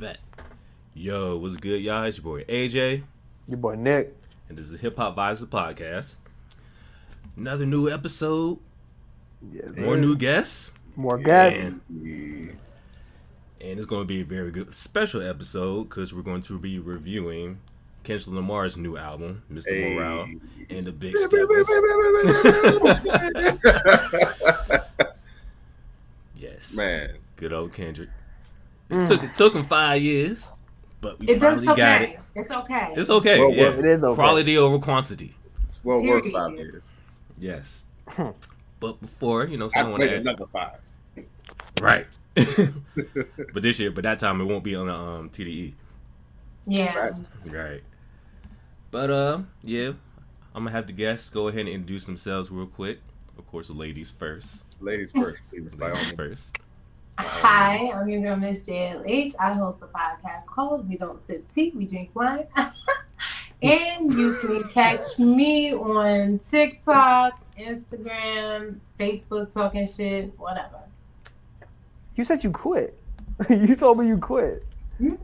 Bet. Yo, what's good, y'all? It's your boy AJ, Your boy Nick. and this is the Hip Hop Vibes the podcast. Another new episode, Yes, more sir. new guests, more guests. and, and it's going to be a very good special episode because we're going to be reviewing Kendrick Lamar's new album, Mr. Hey. Morale, and the Big Steppers. Yes, Man, good old Kendrick. It took it took him five years, but we It does finally got okay. it. It's okay. It's okay. Well, yeah, well, it is okay. Quality over quantity. it's well worth five years. Yes. Hmm. but before, you know, I'd someone wait had another five. right. but this year, but that time it won't be on the um TDE. yeah. Right. Right. But uh, yeah, I'm gonna have the guests go ahead and introduce themselves real quick. Of course, the ladies first. Ladies first, please. By all Ladies means. first. Hi, I'm your girl Miss JLH. I host a podcast called We Don't Sip Tea, We Drink Wine. and you can catch me on TikTok, Instagram, Facebook, talking shit, whatever. You said you quit. you told me you quit. Mind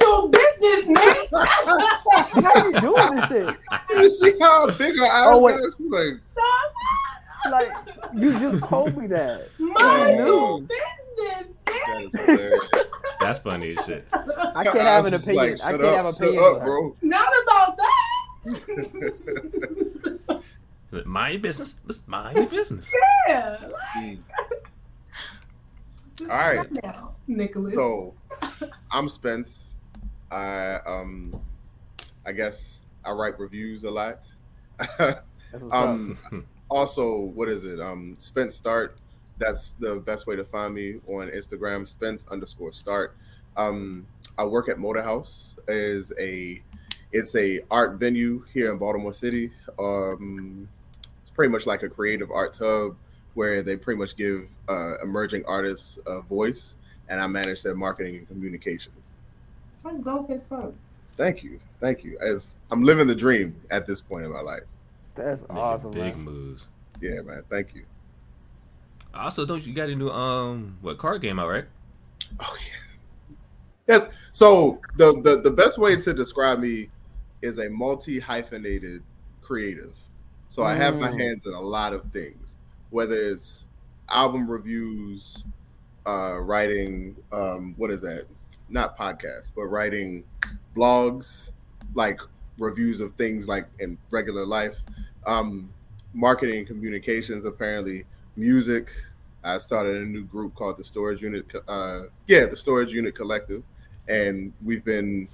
your business, man. How are you doing this shit? You see how big her eyes Oh, wait. are? She's like, Like you just told me that. Mind your business, that hilarious. That's funny as shit. I can't have eyes an opinion. like, I can't up, have an opinion. up, bro. Not about that. Mind your business. Let's mind your business. Yeah. Just All right. calm down, Nicholas. So, I'm Spence. I um, I guess I write reviews a lot. That's what's um, also, what is it? Um, Spence Start. That's the best way to find me on Instagram. Spence underscore Start. Um, I work at Motor House. is a it's a art venue here in Baltimore City. Um, it's pretty much like a creative arts hub where they pretty much give uh, emerging artists a voice, and I manage their marketing and communications. Let's go as fuck. Thank you, thank you. As I'm living the dream at this point in my life. That's Making awesome, big man. moves. Yeah, man. Thank you. Also, don't you got a new um what card game out, right? Oh yes. Yes. So the the, the best way to describe me is a multi hyphenated creative. So I have my Mm. hands in a lot of things, whether it's album reviews, uh, writing um, what is that? Not podcasts, but writing blogs, like reviews of things like in regular life, um, marketing and communications, apparently music. I started a new group called the Storage Unit. Uh, yeah, the Storage Unit Collective, and we've been,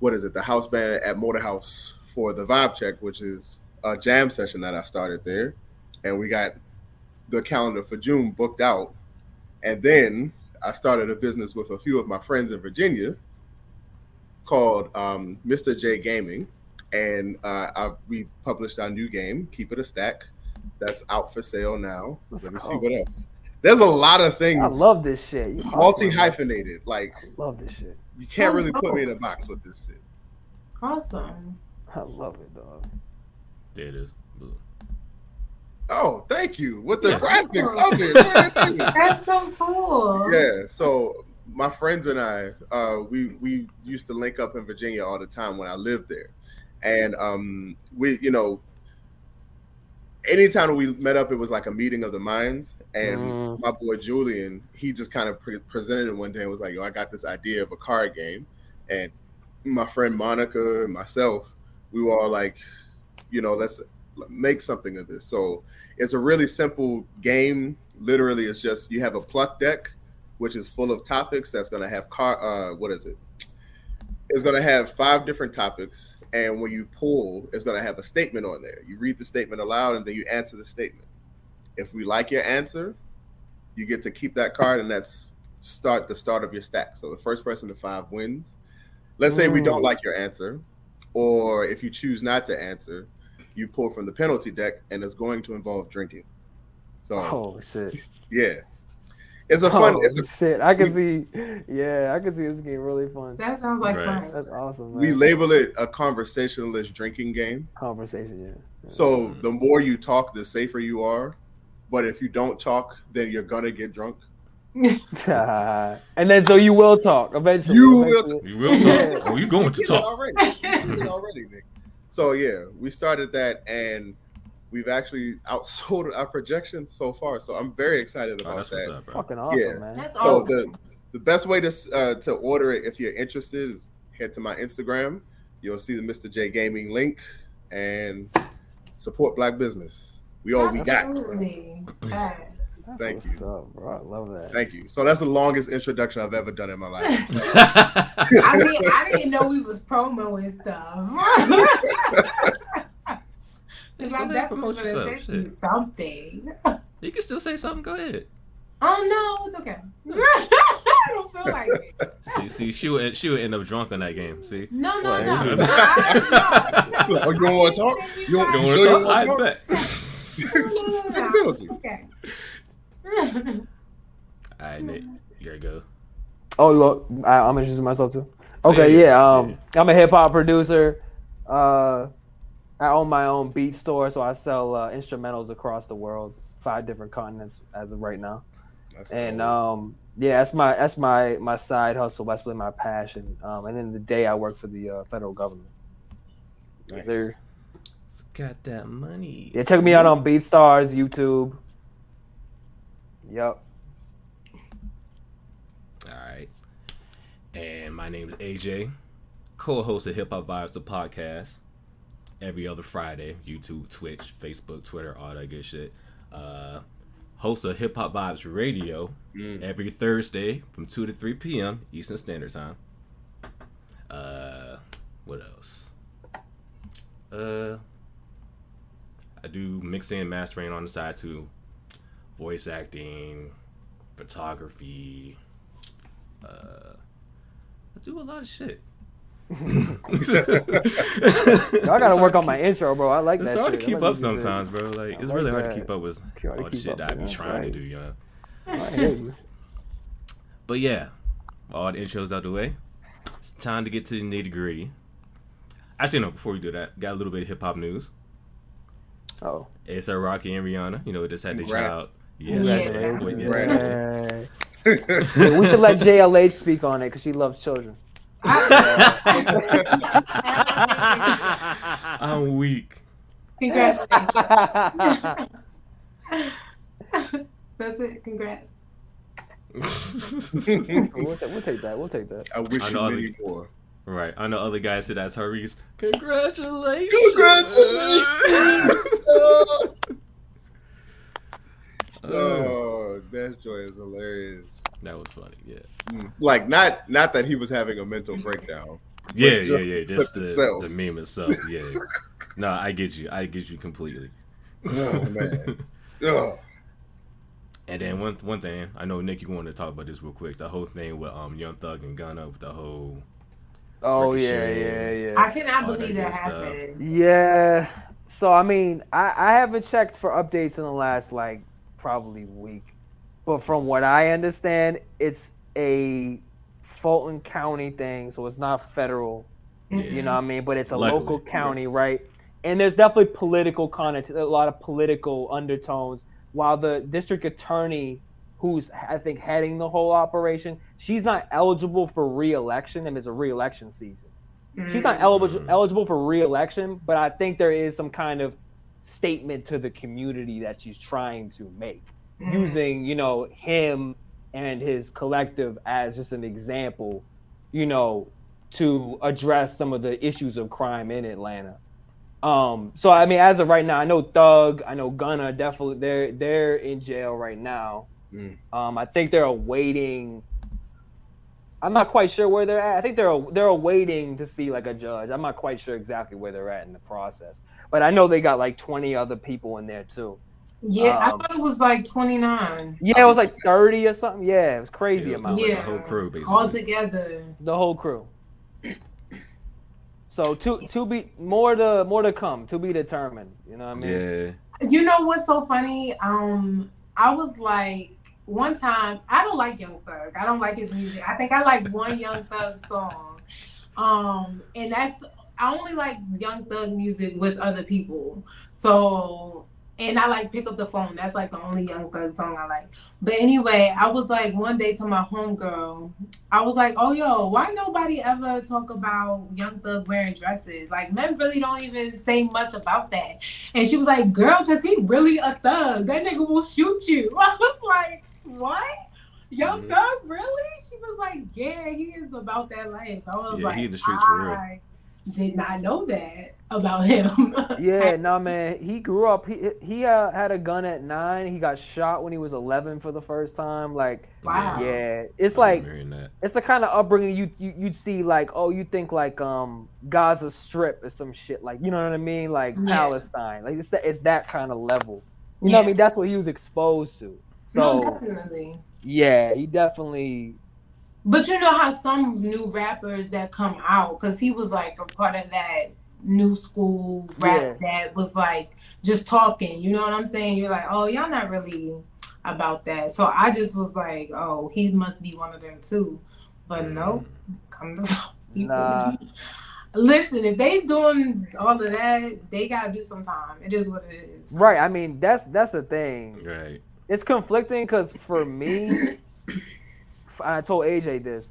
what is it, the house band at Motor House for the Vibe Check, which is a jam session that I started there, and we got the calendar for June booked out, and then I started a business with a few of my friends in Virginia called um, Mr. J Gaming, and uh, I, we published our new game, Keep It a Stack. That's out for sale now. Let's Let me see what else. There's a lot of things. I love this shit. You hustling, Multi hyphenated, Like I love this shit. you can't really put me in a box with this shit. Awesome. I love it, dog. There it is. Look. Oh, thank you with the Yeah. graphics of it. Man. That's so cool. yeah. So my friends and I, uh, we we used to link up in Virginia all the time when I lived there, and um, we, you know, anytime we met up, it was like a meeting of the minds. And Mm. my boy Julian, he just kind of pre- presented it one day and was like, "Yo, I got this idea of a card game," and my friend Monica and myself, we were all like, you know, let's make something of this. So it's a really simple game. Literally, it's just you have a pluck deck, which is full of topics. That's going to have car. Uh, what is it? It's going to have five different topics, and when you pull, it's going to have a statement on there. You read the statement aloud, and then you answer the statement. If we like your answer, you get to keep that card, and that's start the start of your stack. So the first person to five wins. Let's say we don't like your answer, or if you choose not to answer, you pull from the penalty deck, and it's going to involve drinking. So Oh shit. yeah, it's a oh, fun. Oh, It's a shit. I can see. Yeah, I can see this getting really fun. That sounds like Right. fun. That's awesome. Man. we label it a conversationalist drinking game. conversation. Yeah. Yeah. So the more you talk, the safer you are. But if you don't talk, then you're gonna get drunk. and then so you will talk eventually. You will eventually. You will talk. Oh, you going to talk? already. You did it already, Nick. So yeah, we started that, and we've actually outsold our projections so far. So I'm very excited Oh, about that's what's that. up, bro. Fucking awesome, Yeah. man. That's So awesome. the the best way to uh, to order it, if you're interested, is head to my Instagram. You'll see the Mr. J Gaming link and support Black business. We all we got. Absolutely. Facts. That's Thank what's you. up, bro. I love that. Thank you. So that's the longest introduction I've ever done in my life. I mean, I didn't know we was promoing stuff. Because Go I ahead, definitely promote would have yourself, sent something. you can still say something. Go ahead. Oh no, it's okay. I don't feel like it. See, see, she would she would end up drunk on that game. See, No, no, Right. no. I- no, no. Oh, you don't want to talk? You You don't- want to talk? wanna I talk? bet. No, no, no, no. Okay. All right, Nick, here you go. Oh, you want, I, I'm introducing myself too. Okay, Yeah, yeah. Um, yeah. I'm a hip hop producer. Uh, I own my own beat store, so I sell uh, instrumentals across the world, five different continents as of right now. That's And cool. um, yeah, that's my that's my my side hustle. That's really my passion. Um, and then the day I work for the uh, federal government. Yes, Nice. sir. Got that money. Yeah, check me out on BeatStars, YouTube. Yep. All right. And my name is AJ, co-host of Hip Hop Vibes, the podcast. Every other Friday, YouTube, Twitch, Facebook, Twitter, all that good shit. Uh, host of Hip Hop Vibes Radio Mm. every Thursday from 2 to 3 p.m. Eastern Standard Time. Uh, what else? Uh, I do mixing and mastering on the side too. Voice acting, photography. Uh, I do a lot of shit. Y'all gotta work on my intro, bro. I like It's that. It's hard to keep up what you did. sometimes, bro. Like I it's like really hard to keep up with Hard all the shit up, that I be trying right. to do, you know. I. But yeah, all the intros out the way. It's time to get to the nitty gritty. Actually, no. Before we do that, got a little bit of hip hop news. Oh, It's uh, Rocky and Rihanna. You know, just had their Congrats. child. Yes. Yeah. Wait, yeah. Congrats. We should let JLH speak on it because she loves children. I'm weak. Congratulations. That's it. Congrats. we'll, ta- we'll take that. We'll take that. I wish I you know many more. right. I know other guys said that's Hurries. Congratulations. Congratulations. Oh, that joy is hilarious. That was funny. Yeah. Mm. Like not not that he was having a mental breakdown. Yeah, yeah, yeah. Just the, itself. the meme itself. Yeah. no, I get you. I get you completely. Oh man. Ugh. And then one one thing, I know Nick, you wanted to talk about this real quick. The whole thing with um Young Thug and Gunna with the whole Oh yeah, Ricochet. yeah, I cannot All that believe good that stuff. happened. Yeah. So I mean, I I haven't checked for updates in the last like probably week, but from what I understand, it's a Fulton County thing, so it's not federal. yeah. You know what I mean? But it's a Luckily. local county, right? And there's definitely political content, a lot of political undertones. While the district attorney, who's I think heading the whole operation, she's not eligible for re-election, and it's a re-election season. She's not eligible Mm. eligible for re-election, but I think there is some kind of statement to the community that she's trying to make Mm. Using you know him and his collective as just an example you know to address some of the issues of crime in atlanta. Um so i mean as of right now i know thug i know gunna definitely they're they're in jail right now. Mm. um i think they're awaiting i'm not quite sure where they're at. I think they're they're awaiting to see like a judge. I'm not quite sure exactly where they're at in the process. But i know they got like 20 other people in there too Yeah, I Um, thought it was like 29 yeah, it was like thirty or something. Yeah, it was crazy Yeah, amount. like Yeah. the whole crew basically. all together. The whole crew. So to to be more to more to come, to be determined. You know what I mean? Yeah. You know what's so funny? Um, I was like, one time, I don't like Young Thug. I don't like his music. I think I like one Young Thug song. Um, and that's I only like Young Thug music with other people. So, and I like pick up the phone. That's like the only Young Thug song I like. But anyway, I was like one day to my homegirl, I was like, "Oh yo, why nobody ever talk about Young Thug wearing dresses? Like men really don't even say much about that." And she was like, "Girl, cause he really a thug. That nigga will shoot you." I was like, "What?" Young Mhm. Thug, really? She was like, "Yeah, he is about that life." I was Yeah, like, he in the streets for real. I did not know that about him. Yeah, no man. He grew up. He he uh, had a gun at nine. He got shot when he was eleven for the first time. Like, Wow. yeah, it's like it's the kind of upbringing you, you you'd see. Like, oh, you think like um Gaza Strip or some shit. Like, you know what I mean? Like Yes. Palestine. Like it's that it's that kind of level. You know what I mean? That's what he was exposed to. no, So definitely. yeah, he definitely. But you know how some new rappers that come out, because he was like a part of that new school rap that was like just talking. You know what I'm saying? You're like, oh, y'all not really about that. So I just was like, oh, he must be one of them too. But mm. no, come to. Nah. Listen, if they doing all of that, they gotta do some time. It is what it is. Right. I mean, that's that's the thing. Right. it's conflicting because for me, I told AJ this.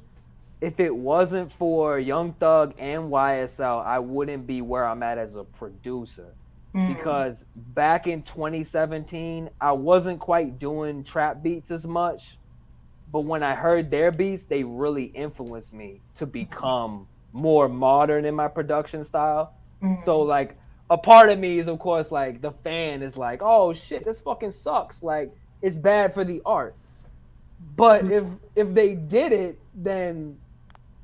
If it wasn't for Young Thug and YSL, I wouldn't be where I'm at as a producer. Mm. Because back in 2017, I wasn't quite doing trap beats as much. But when I heard their beats, they really influenced me to become more modern in my production style. Mm. So like a part of me is of course like the fan is like, oh shit, this fucking sucks. Like it's bad for the art. But if if they did it, then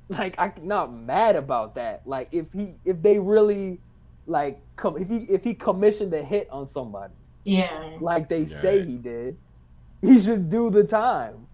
like I'm not mad about that. Like if he if they really like come if he if he commissioned a hit on somebody yeah. like they say he did, he should do the time.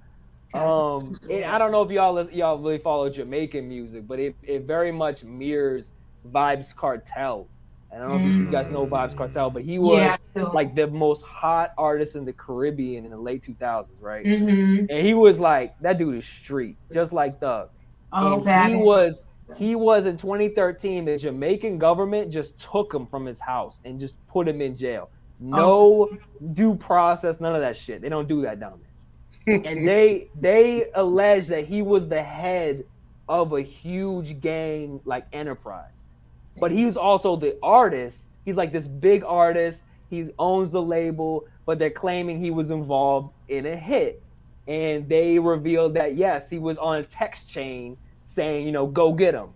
Um, and I don't know if y'all y'all really follow Jamaican music, but it, it very much mirrors Vybz Kartel. I don't know if you guys know Vybz Kartel, but he was yeah. Like the most hot artist in the Caribbean in the late 2000s, right? Mhm. And he was like that dude is street, just like Thug. Oh, he was he was in 2013. The Jamaican government just took him from his house and just put him in jail. No due process, none of that shit. They don't do that down there. and they they allege that he was the head of a huge gang like enterprise. But he was also the artist. He's like this big artist. He owns the label, but they're claiming he was involved in a hit. And they revealed that yes, he was on a text chain saying, you know, go get him.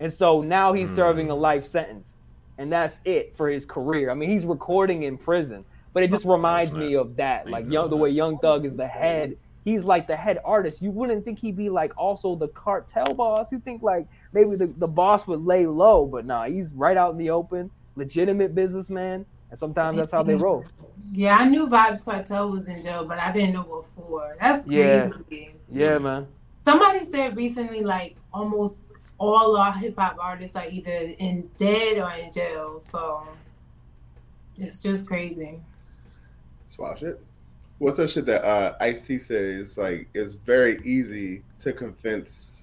And so now he's Hmm. serving a life sentence. And that's it for his career. I mean, he's recording in prison, but it just reminds me of that. Like young, the way Young Thug is the head. He's like the head artist. You wouldn't think he'd be like also the cartel boss. You think like maybe the, the boss would lay low, but nah, he's right out in the open, legitimate businessman. And sometimes that's how they roll. Yeah, I knew Vybz Kartel was in jail, but I didn't know what for. That's crazy. Yeah, man. Somebody said recently, like almost all our hip hop artists are either in dead or in jail. So it's just crazy. That's wild shit. What's that shit that uh, Ice T says? Like, it's very easy to convince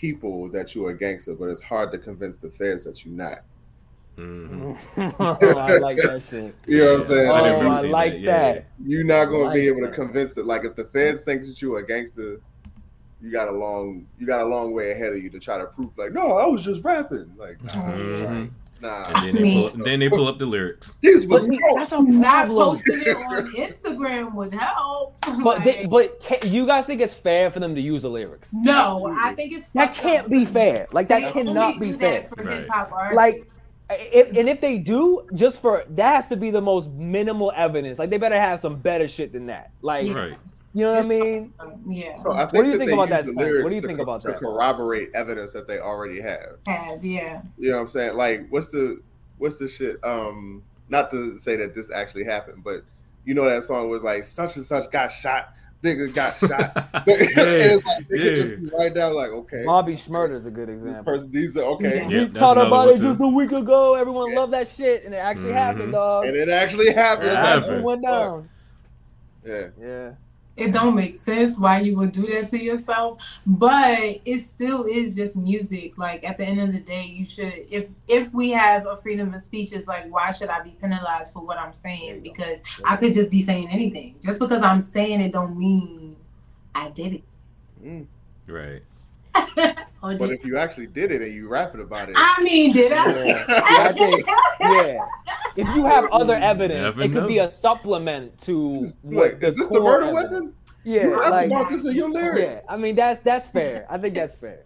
people that you're a gangster, but it's hard to convince the feds that you're not. Mhm. I like that shit. You know what I'm saying? Oh, I never I like that. Yeah. You're not going I to be like able to convince that. Like, if the feds think that you're a gangster, you got a long, you got a long way ahead of you to try to prove. Like, no, I was just rapping. Like, nah, Mhm. Nah. And then they, pull up, then they pull up the lyrics. These But was see, jokes. that's a Not posting it on Instagram would help. But they, but can, you guys think it's fair for them to use the lyrics? no, I think it's fair That can't up. be fair. Like They that only cannot do be that fair. for Right. hip hop artists. Like, If, and if they do, just for that has to be the most minimal evidence. Like they better have some better shit than that. Like Right. You know what I mean? yeah, So I think do you think about that. What do you think co- about to that? corroborate evidence that they already have. have yeah. You know what I'm saying? Like, what's the what's the shit? Um, not to say that this actually happened, but you know that song was like such and such got shot, nigga got shot. and it's like they could just be right down, like, okay, Bobby Shmurda is a good example. this example. person, these are okay, Yeah. we caught another about one, it just a week ago. Everyone Yeah. loved that shit, and it actually Mhm. happened, dog. and it actually happened. It It happened. actually went down. Yeah, Yeah. It don't make sense why you would do that to yourself but it still is just music. Like at the end of the day you should if if we have a freedom of speech it's like why should i be penalized for what i'm saying? Because i could just be saying anything. Just because i'm saying it don't mean i did it. Mm. Right. Or But if you actually did it and you rapping about it, i mean did i Yeah. I think, yeah. If you have other evidence, it could be a supplement to what Wait, the is this the murder evidence- weapon? Yeah, you rapping like about this in your lyrics. yeah. I mean that's that's fair. I think that's fair.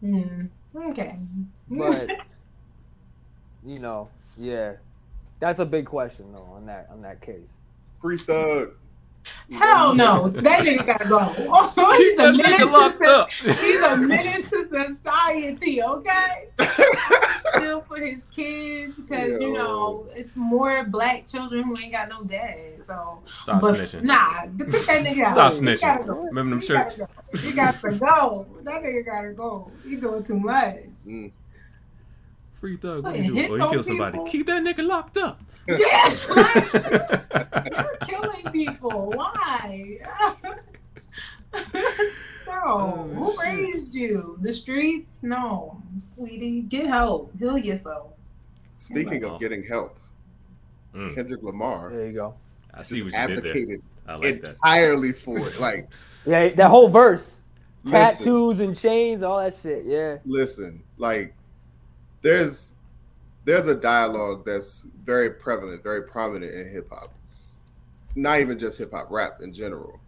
Hmm. okay But you know, yeah, that's a big question though on that on that case. Free thug. Hell no, that nigga gotta go. he's Keep a menace to he's a menace to society. Okay, still for his kids because you know it's more black children who ain't got no dad. So, Stop but snitching. nah, get that nigga out. Stop He snitching. gotta go. Remember them He gotta shirts? go. He got to go. That nigga gotta go. He doing too much. Mm. Free thug. What Putting you do? hits Oh, you kill somebody. people? Keep that nigga locked up. Yes, right? You're killing people. Why? no. Who Oh, shit. raised you? The streets? No. Sweetie, get help. Heal yourself. Speaking of getting help, Mm, Kendrick Lamar There you go. I see just what you did there. I like that. entirely for it. Like, Yeah, that whole verse, listen, tattoos and chains, all that shit. Yeah. listen, like, there's there's a dialogue that's very prevalent, very prominent in hip hop. Not even just hip hop, rap in general.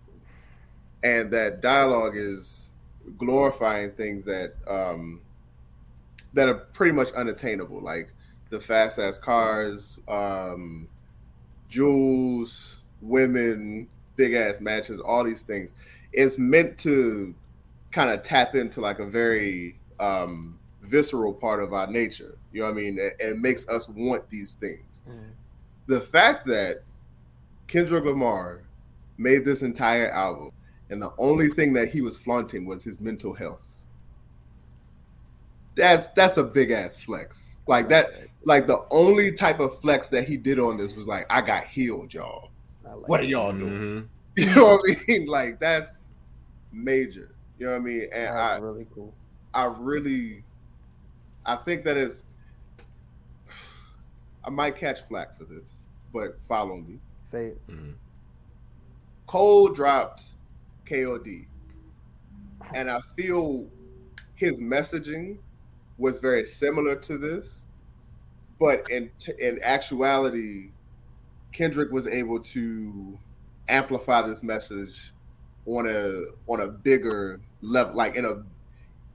And that dialogue is glorifying things that um that are pretty much unattainable, like the fast ass cars, um, jewels, women, big ass matches, all these things. It's meant to kind of tap into like a very um, visceral part of our nature. You know what I mean? And and it makes us want these things. The fact that Kendrick Lamar made this entire album and the only thing that he was flaunting was his mental health. That's that's a big ass flex. Like that like the only type of flex that he did on this was like I got healed, y'all. Like What are y'all doing? Mhm. You know what I mean? Like that's major. You know what I mean? And I really cool. I really, I think that is. I might catch flack for this, but follow me. Say it. Mhm. Cole dropped KOD, and I feel his messaging was very similar to this, but in in actuality, Kendrick was able to amplify this message on a on a bigger level, like in a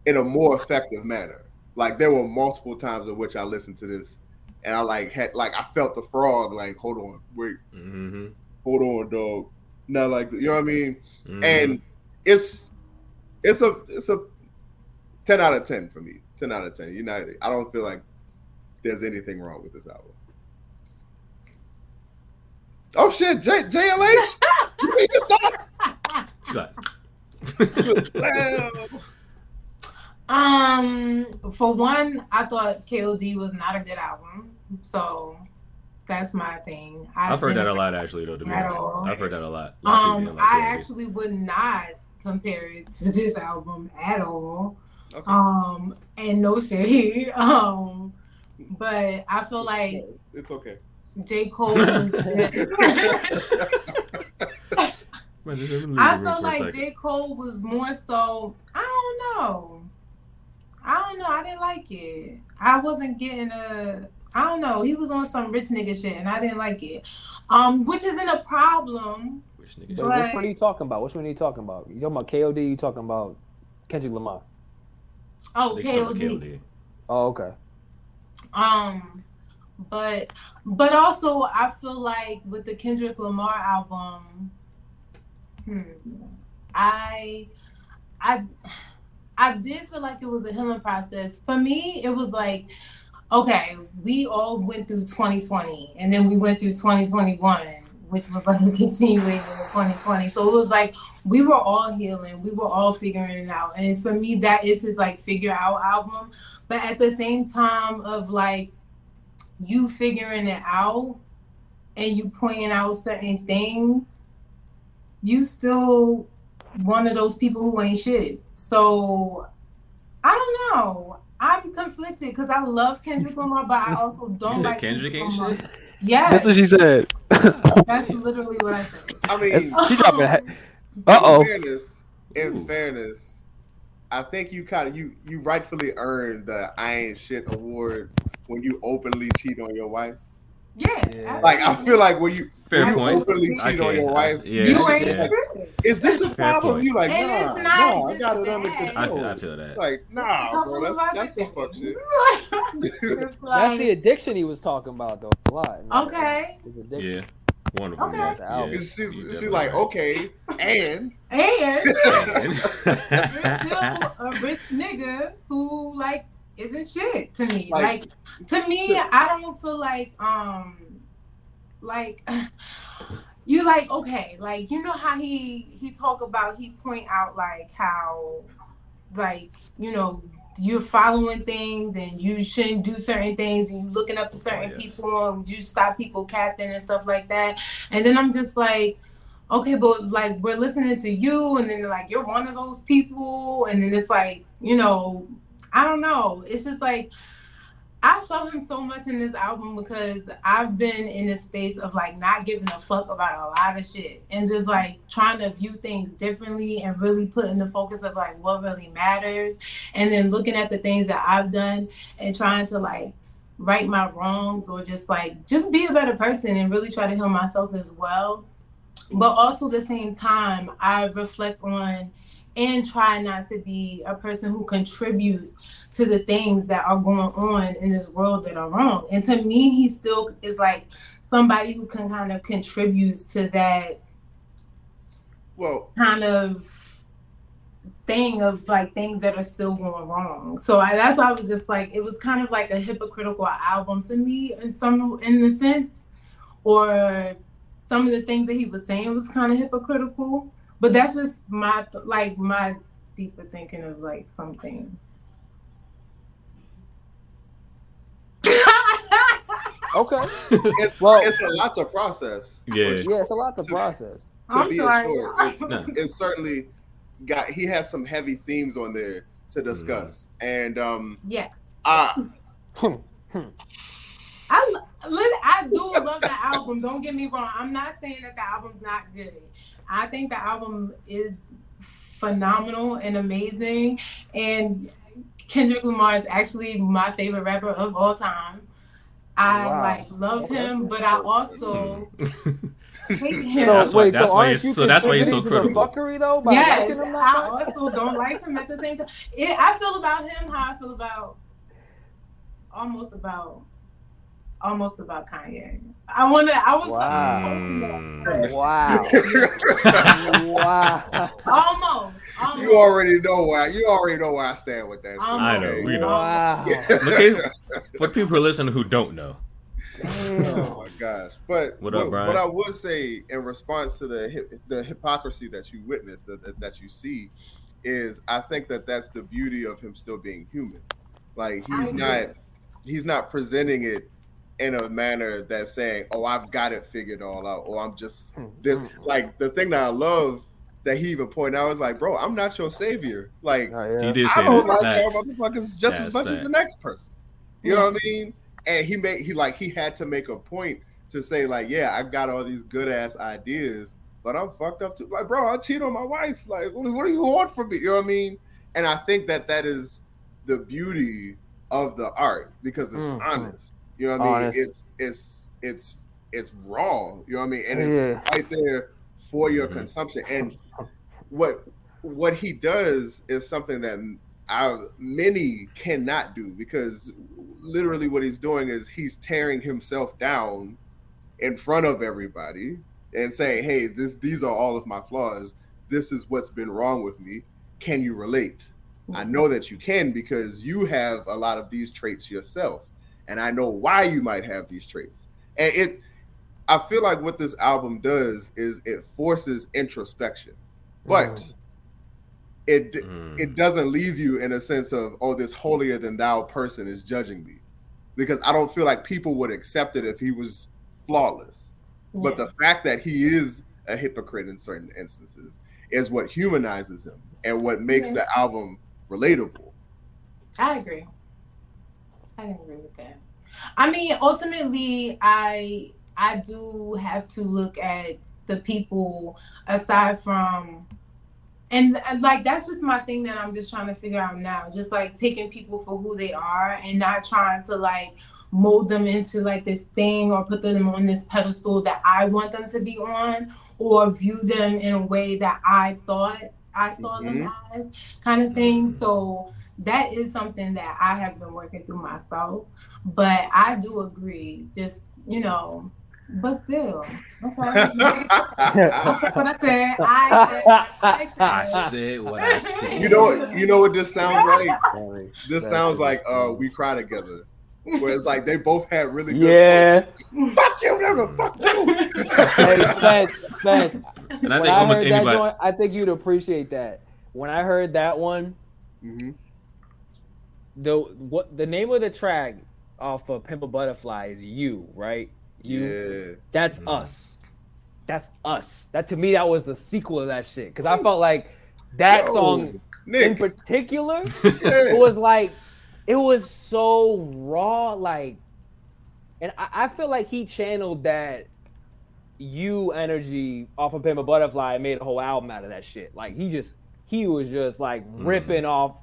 in a more effective manner. Like there were multiple times in which I listened to this, and I like had like I felt the frog. Like hold on, wait, Mhm. hold on, dog. Not like you know what I mean. Mhm. And it's it's a it's a ten out of ten for me. Ten out of ten. You know, I don't feel like there's anything wrong with this album. Oh shit, J- JLH. You need your thoughts? She's like, Well, Um, for one, I thought KOD was not a good album. So that's my thing. I I've heard that a lot actually though. To be At all. I've heard that a lot. A lot Um, like I KOD. actually would not compare it to this album at all. okay. Um, and no shade. Um, but I feel like it's okay. J. Cole was Man, just let me leave I the room feel like. J. Cole was more so I don't know. I don't know. I didn't like it. I wasn't getting a I don't know. He was on some rich nigga shit and I didn't like it. Um, which isn't a problem. Which nigga So shit? which one are you talking about? Which one are you talking about? You talking about KOD? You talking about Kendrick Lamar? Oh, KOD. KOD. Oh, okay. Um, but but also I feel like with the Kendrick Lamar album, hmm, I I I did feel like it was a healing process. For me, it was like, okay, we all went through 2020 and then we went through 2021, which was like a continuation of 2020. So it was like we were all healing, we were all figuring it out. And for me, that is his like figure out album but at the same time of like you figuring it out and you pointing out certain things you still one of those people who ain't shit. So I don't know. I'm conflicted because I love Kendrick Lamar, but I also don't You said like Kendrick ain't Lamar. Yeah, That's what she said. that's literally what I said. I mean, she dropping. Uh oh. in fairness, in Ooh. fairness, I think you kind of you you rightfully earned the I ain't shit award when you openly cheat on your wife. Yeah, Yeah. Like I feel like when you Fair you point. openly cheat on can- your I- wife, yeah, you it's ain't yeah. like, shit. is this a Fair problem? point. You like, And nah, it's not nah, I just got it that. under I control. feel, I feel that. Like, nah, bro, that's other that's some fuck shit. things. It's That's the addiction he was talking about though. A lot. Okay. His addiction. Yeah. One of them. Okay. Yeah. The yeah. She's You she's like, right. okay, and and you're And- still a rich nigga who like isn't shit to me. Like- Like, to me, I don't feel like um like you like okay, like you know how he he talk about he point out like how like you know you're following things and you shouldn't do certain things and you looking up to certain yes. people and you stop people capping and stuff like that. And then I'm just like okay, but like we're listening to you, and then like you're one of those people, and then it's like you know, I don't know. It's just like I felt him so much in this album because I've been in a space of like not giving a fuck about a lot of shit and just like trying to view things differently and really putting the focus of like what really matters, and then looking at the things that I've done and trying to like right my wrongs or just like just be a better person and really try to heal myself as well but also at the same time i reflect on and try not to be a person who contributes to the things that are going on in this world that are wrong and to me he still is like somebody who can kind of contributes to that well, kind of thing of like things that are still going wrong. So I, that's why I was just like, it was kind of like a hypocritical album to me in some in the sense, or some of the things that he was saying was kind of hypocritical. But that's just my like my deeper thinking of like some things. Okay. it's, Well- it's a lot to process. for Yeah. sure. Yeah, it's a lot to process. to I'm be sorry. assured, it's, No. it's certainly got he has some heavy themes on there to discuss, and um, yeah, I Hmm. I lo- lit- I do love the album. Don't get me wrong. I'm not saying that the album's not good. I think the album is phenomenal and amazing. And Kendrick Lamar is actually my favorite rapper of all time. I Wow. like love him, but I also hmm. hate him. So That's why- wait, that's so why you're- you so that's why you're so to critical. fuckery though by yes, liking him I also don't like him at the same time. It, I feel about him how I feel about almost about almost about Kanye. I wanna I was Wow. hoping that, Mm. Wow. wow. almost, almost. you already know why you already know where I stand with that. shit, I know, we know. Wow. Okay, for people who listen who don't know, Oh my gosh! But What up, Brian? what I would say in response to the the hypocrisy that you witness, that, that that you see, is I think that that's the beauty of him still being human. Like he's agree. not he's not presenting it in a manner that's saying, "Oh, I've got it figured all out," or "I'm just hmm, hmm, this." Hmm. Like the thing that I love that he even pointed out is like, "Bro, I'm not your savior. Like Oh, yeah. he did I don't that. like y'all motherfuckers just as That's much as the next person. You know what I mean? And he made he like he had to make a point to say like, yeah, I've got all these good ass ideas, but I'm fucked up too. Like, bro, I cheat on my wife. Like, what, what do you want from me? You know what I mean? And I think that that is the beauty of the art because it's Mhm. honest. You know what I mean? Honest. It's it's it's it's raw. You know what I mean? And it's Yeah. right there for your Mhm. consumption. And what what he does is something that our many cannot do because literally what he's doing is he's tearing himself down in front of everybody and saying, "Hey, this these are all of my flaws. This is what's been wrong with me. Can you relate?" I know that you can because you have a lot of these traits yourself, and I know why you might have these traits. And it, I feel like what this album does is it forces introspection, but Mm. it Mm. it doesn't leave you in a sense of oh this holier than thou person is judging me, because I don't feel like people would accept it if he was flawless. But the fact that he is a hypocrite in certain instances is what humanizes him and what makes Yeah. the album relatable. I agree. I can agree with that. I mean, ultimately, I I do have to look at the people aside from, and like that's just my thing that I'm just trying to figure out now. Just like taking people for who they are and not trying to like mold them into like this thing or put them on this pedestal that I want them to be on or view them in a way that I thought I saw them mm-hmm. as kind of thing. So that is something that I have been working through myself. But I do agree, just you know, but still, okay. I said what I said. I said, I I said. said what I said. you know what you know what this sounds like? This sounds like uh we cry together. Where it's like they both had really good Yeah. points. Fuck you, nigga, fuck you. Hey, Spence, Spence, And I when think I almost heard that anybody. joint, I think you'd appreciate that. When I heard that one, Mhm. The what the name of the track off of Pimp a Butterfly is you, right? You. Yeah. That's Mhm. us. That's us. That to me, that was the sequel of that shit. Because I felt like that Yo, song in particular, yeah. it was like, it was so raw. Like, and I, I feel like he channeled that you energy off of Pimp a Butterfly and made a whole album out of that shit. Like, he just, he was just like ripping off,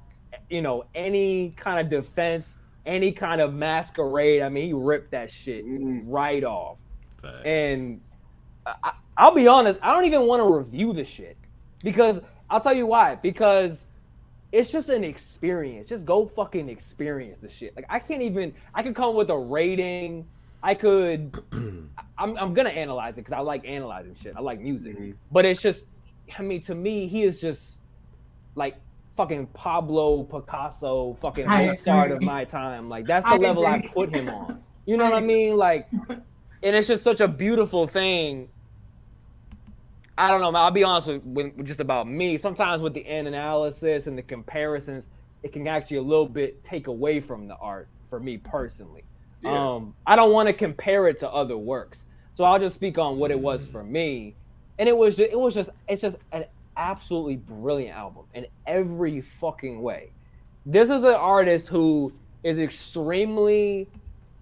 you know, any kind of defense, any kind of masquerade. I mean, he ripped that shit Mm. right off. Facts. And I, I- I'll be honest, I don't even want to review the shit because I'll tell you why. Because it's just an experience. Just go fucking experience the shit. Like I can't even. I could come with a rating. I could. I'm, I'm gonna analyze it because I like analyzing shit. I like music, Mhm. but it's just. I mean, to me, he is just like fucking Pablo Picasso, fucking I Mozart of my time. Like that's the I level I put him on. You know what I I mean? Like, and it's just such a beautiful thing. I don't know, man. I'll be honest with, with, with just about me. Sometimes with the end analysis and the comparisons, it can actually a little bit take away from the art for me personally. Yeah. Um, I don't want to compare it to other works, so I'll just speak on what it was for me. And it was just, it was just, it's just an absolutely brilliant album in every fucking way. This is an artist who is extremely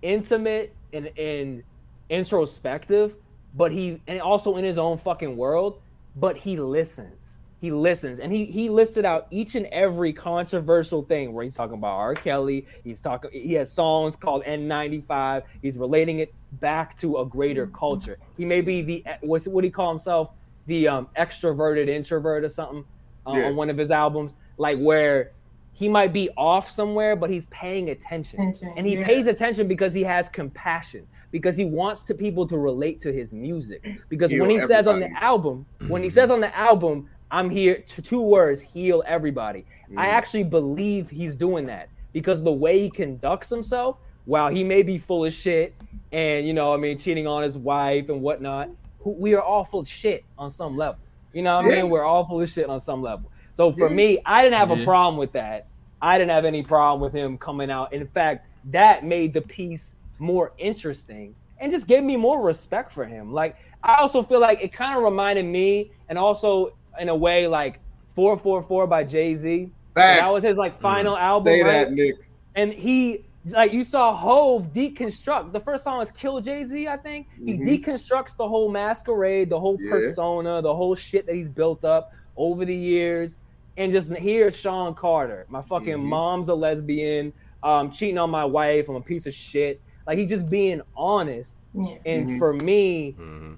intimate and, and introspective, but he and also in his own fucking world, but he listens. He listens, and he he listed out each and every controversial thing where he's talking about R. Kelly. He's talking. He has songs called N95. He's relating it back to a greater mm-hmm. culture. He may be the eh, what's what do he call himself? The um, extroverted introvert or something uh, Yeah. on one of his albums, like where he might be off somewhere, but he's paying attention Attention, and he yeah. pays attention because he has compassion because he wants to people to relate to his music because Heal when he says on the everybody. album when he says on the album i'm here to two words heal everybody i Mm. actually believe he's doing that because the way he conducts himself while he may be full of shit and you know i mean cheating on his wife and whatnot who, we are all full of shit on some level you know what i mean we're all full of shit on some level so for Yeah. me i didn't have a problem with that I didn't have any problem with him coming out. In fact, that made the piece more interesting and just gave me more respect for him. Like I also feel like it kind of reminded me, and also in a way, like 444 by Jay Z. Facts. That was his like final album, Say right? that, Nick. and he like you saw Hove deconstruct. The first song is Kill Jay Z, I think. He Mhm. deconstructs the whole masquerade, the whole Yeah. persona, the whole shit that he's built up over the years. And just here's Sean Carter. My fucking Mhm. mom's a lesbian, um, cheating on my wife. I'm a piece of shit. Like he's just being honest. Yeah. And Mhm. for me, Mhm.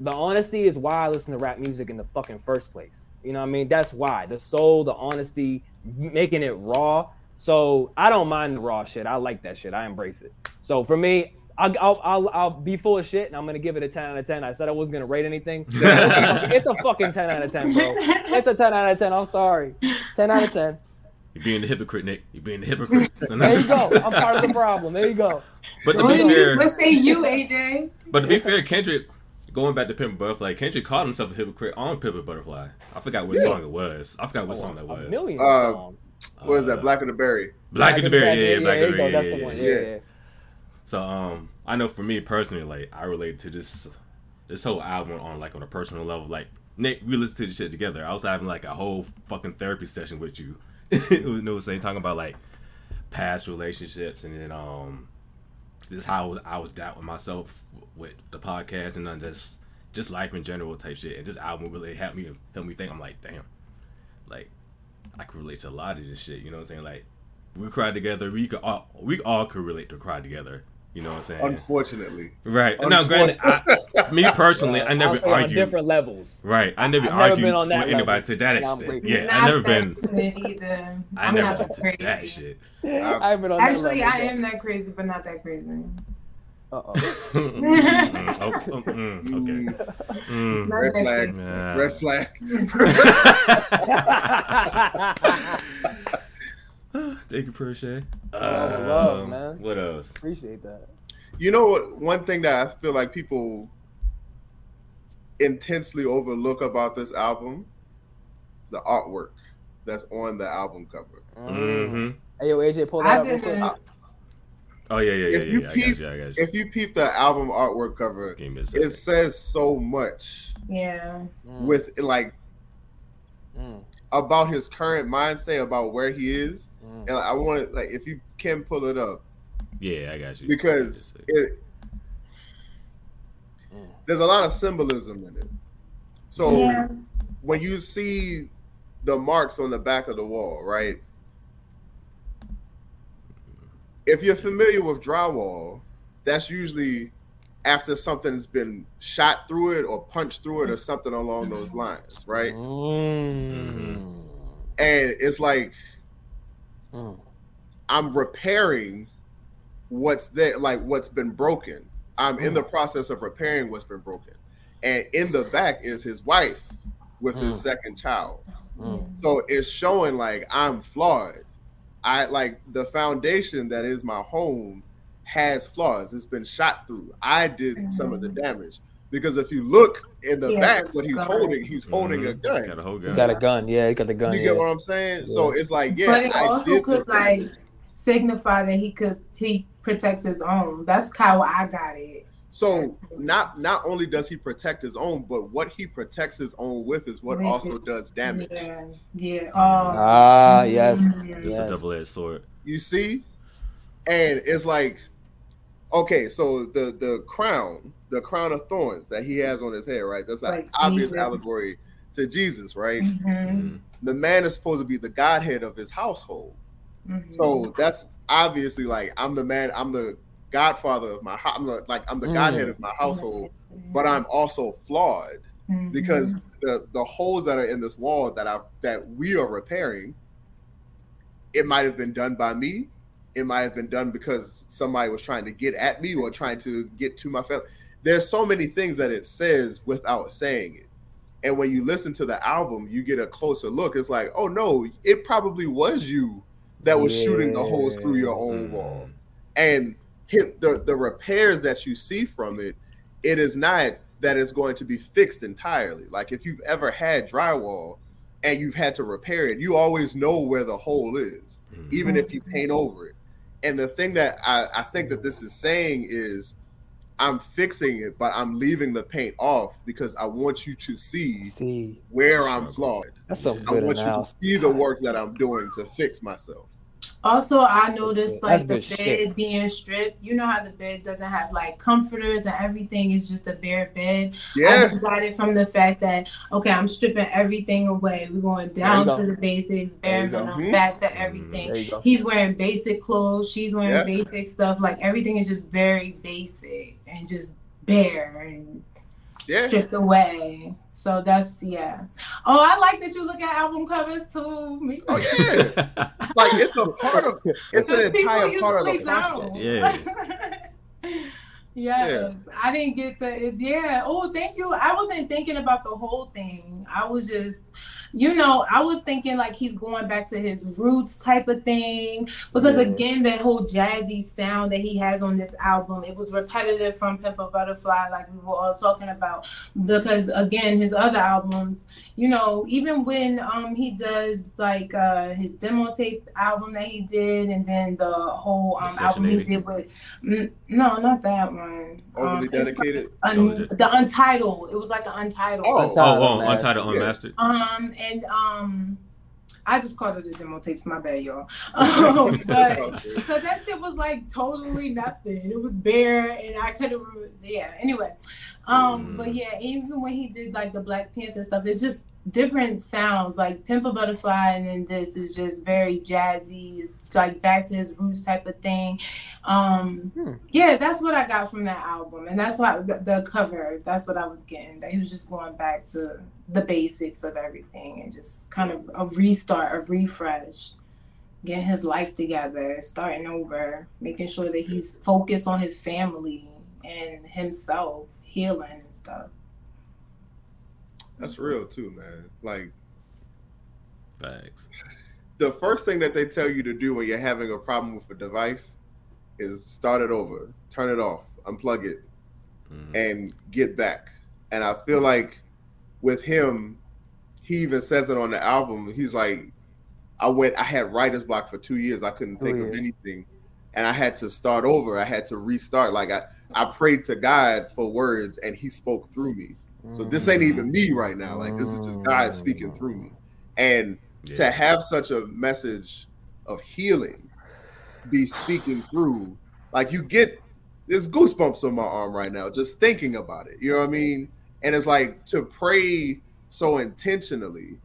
the honesty is why I listen to rap music in the fucking first place. You know what I mean? That's why the soul, the honesty, making it raw. So I don't mind the raw shit. I like that shit. I embrace it. So for me, I'll, I'll, I'll, I'll be full of shit and I'm gonna give it a 10 out of 10. I said I wasn't gonna rate anything. it's, a fucking, it's a fucking 10 out of 10, bro. It's a 10 out of 10. I'm sorry. 10 out of 10. You're being the hypocrite, Nick. You're being the hypocrite. So There you go. I'm part of the problem. There you go. But to What, be do you- fair, what say you, AJ? but to be fair, Kendrick, going back to Pimp Butterfly, Kendrick called himself a hypocrite on Pimp Butterfly. I forgot what Yeah. song it was. I forgot what song that a was. million Uh, songs. What is Uh, that? Blacker the Berry. Blacker the Berry. Yeah, yeah, Black there and the. Berry. That's the one. yeah. So um, I know for me personally, like I relate to this this whole album on like on a personal level. Like Nick, we listened to this shit together. I was having like a whole fucking therapy session with you. it was no saying talking about like past relationships and then um this how I was, I was doubting myself with the podcast and then just just life in general type shit. And this album really helped me helped me think. I'm like, damn, like I can relate to a lot of this shit. You know what I'm saying? Like we cried together. We could all we all could relate to cry together. You know what I'm saying? Unfortunately, Right. Now, granted, I, me personally, I I'll never say on argued. different levels. Right. I never I've never argued been on that with anybody to that I'm extent. grateful. Yeah, I never been. either. I I'm never not been that to crazy. that shit. I've been on that Actually, level, I am that crazy, but not that crazy. Uh-oh. Mm, oh, oh, mm, okay. Mm. Red flag. Yeah. red flag. Thank you, Prochet. Oh, love, Um, man. What else? Appreciate that. You know what? One thing that I feel like people intensely overlook about this album, the artwork that's on the album cover. hmm Hey, yo, AJ, pull that I up didn't. Oh yeah, yeah, yeah, If yeah. you yeah. I peep- got you. I got you. If you peep the album artwork cover, Give me a it second. says so much Yeah. Mm, with like mm, about his current mind state, about where he is. mm. And I want to like if you can pull it up Yeah, I got you. because it Mm. there's a lot of symbolism in it. So Yeah. when you see the marks on the back of the wall, right? If you're familiar with drywall, that's usually after something's been shot through it or punched through it or something along those lines, right? Mm. And it's like Mm. I'm repairing what's there, like what's been broken. I'm in the process of repairing what's been broken. And in the back is his wife with his Mm. second child. Mm. So it's showing like I'm flawed. I like the foundation that is my home has flaws. It's been shot through. I did some of the damage because if you look in the Yeah. back, what he's holding, he's holding a Mhm. gun. Got a whole He gun. got a gun. Yeah, he got the gun. You yeah. get what I'm saying? So it's like, yeah, but it I also could like signify that he could he protects his own. That's how I got it. So not not only does he protect his own, but what he protects his own with is what With also does damage. Yeah. Yeah. Oh. Ah, yes. Mm. It's Yes. a double-edged sword. You see? And it's like, okay, so the the crown, the crown of thorns that he has on his head, right? That's an Like obvious Jesus. allegory to Jesus, right? Mhm. Mhm. The man is supposed to be the Godhead of his household. Mhm. So that's obviously like I'm the man, I'm the godfather of my house. I'm the, like I'm the Mm. Godhead of my household, but I'm also flawed Mhm. because the the holes that are in this wall that I that we are repairing, it might have been done by me. It might have been done because somebody was trying to get at me or trying to get to my family. There's so many things that it says without saying it. And when you listen to the album, you get a closer look. It's like, oh no, it probably was you that was shooting the holes through your own wall and hit the the repairs that you see from it it is not that it's going to be fixed entirely. Like if you've ever had drywall and you've had to repair it you always know where the hole is Mhm. even if you paint over it. And the thing that I, I think that this is saying is i'm fixing it but i'm leaving the paint off because i want you to see See, where i'm flawed. That's i good want you to see the work that i'm doing to fix myself Also, I noticed That's like the bed shit. being stripped. You know how the bed doesn't have like comforters and everything is just a bare bed. I yeah just got it from the fact that okay, I'm stripping everything away. We're going down to the basics, bare minimum, Mhm. back to Mhm. everything. He's wearing basic clothes. She's wearing Yeah. basic stuff. Like everything is just very basic and just bare and yeah stripped away. So that's yeah. Oh, I like that you look at album covers too. Me oh yeah like it's a part of it's an entire part of the usually process. don't. Yeah. yes, I didn't get the yeah. Oh, thank you. I wasn't thinking about the whole thing. I was just you know, I was thinking like he's going back to his roots type of thing because Yeah. again, that whole jazzy sound that he has on this album, it was repetitive from Pimp a Butterfly, like we were all talking about. Because again, his other albums, you know, even when um he does like uh his demo tape album that he did, and then the whole um album he did with mm, no, not that one. Overly Um, it's dedicated. Un- Oh, is it? the Untitled. It was like an Untitled. Oh. Oh, Untitled oh, Master. Untitled Yeah. Unmastered. Um and um, I just called it the demo tapes. My bad, y'all. Um, but because that shit was like totally nothing. It was bare, and I couldn't. Remember. Yeah. Anyway, um, Mm. but yeah, even when he did like the Black Panther stuff, it's just different sounds. Like Pimp a Butterfly, and then this is just very jazzy. It's like back to his roots type of thing. Um, Hmm. yeah, that's what I got from that album, and that's why the, the cover. That's what I was getting. That he was just going back to the basics of everything and just kind of a restart, a refresh getting his life together, starting over, making sure that he's focused on his family and himself, healing and stuff. That's real too, man. Like Facts. the first thing that they tell you to do when you're having a problem with a device is start it over, turn it off, unplug it, Mhm. and get back. And I feel like with him, he even says it on the album. He's like, I went, I had writer's block for two years. I couldn't Two think of anything. And I had to start over. I had to restart. Like I, I prayed to God for words and he spoke through me. So this ain't even me right now. Like this is just God speaking mm. through me. And Yeah. to have such a message of healing be speaking through, like you get there's goosebumps on my arm right now just thinking about it. You know what I mean? And it's like to pray so intentionally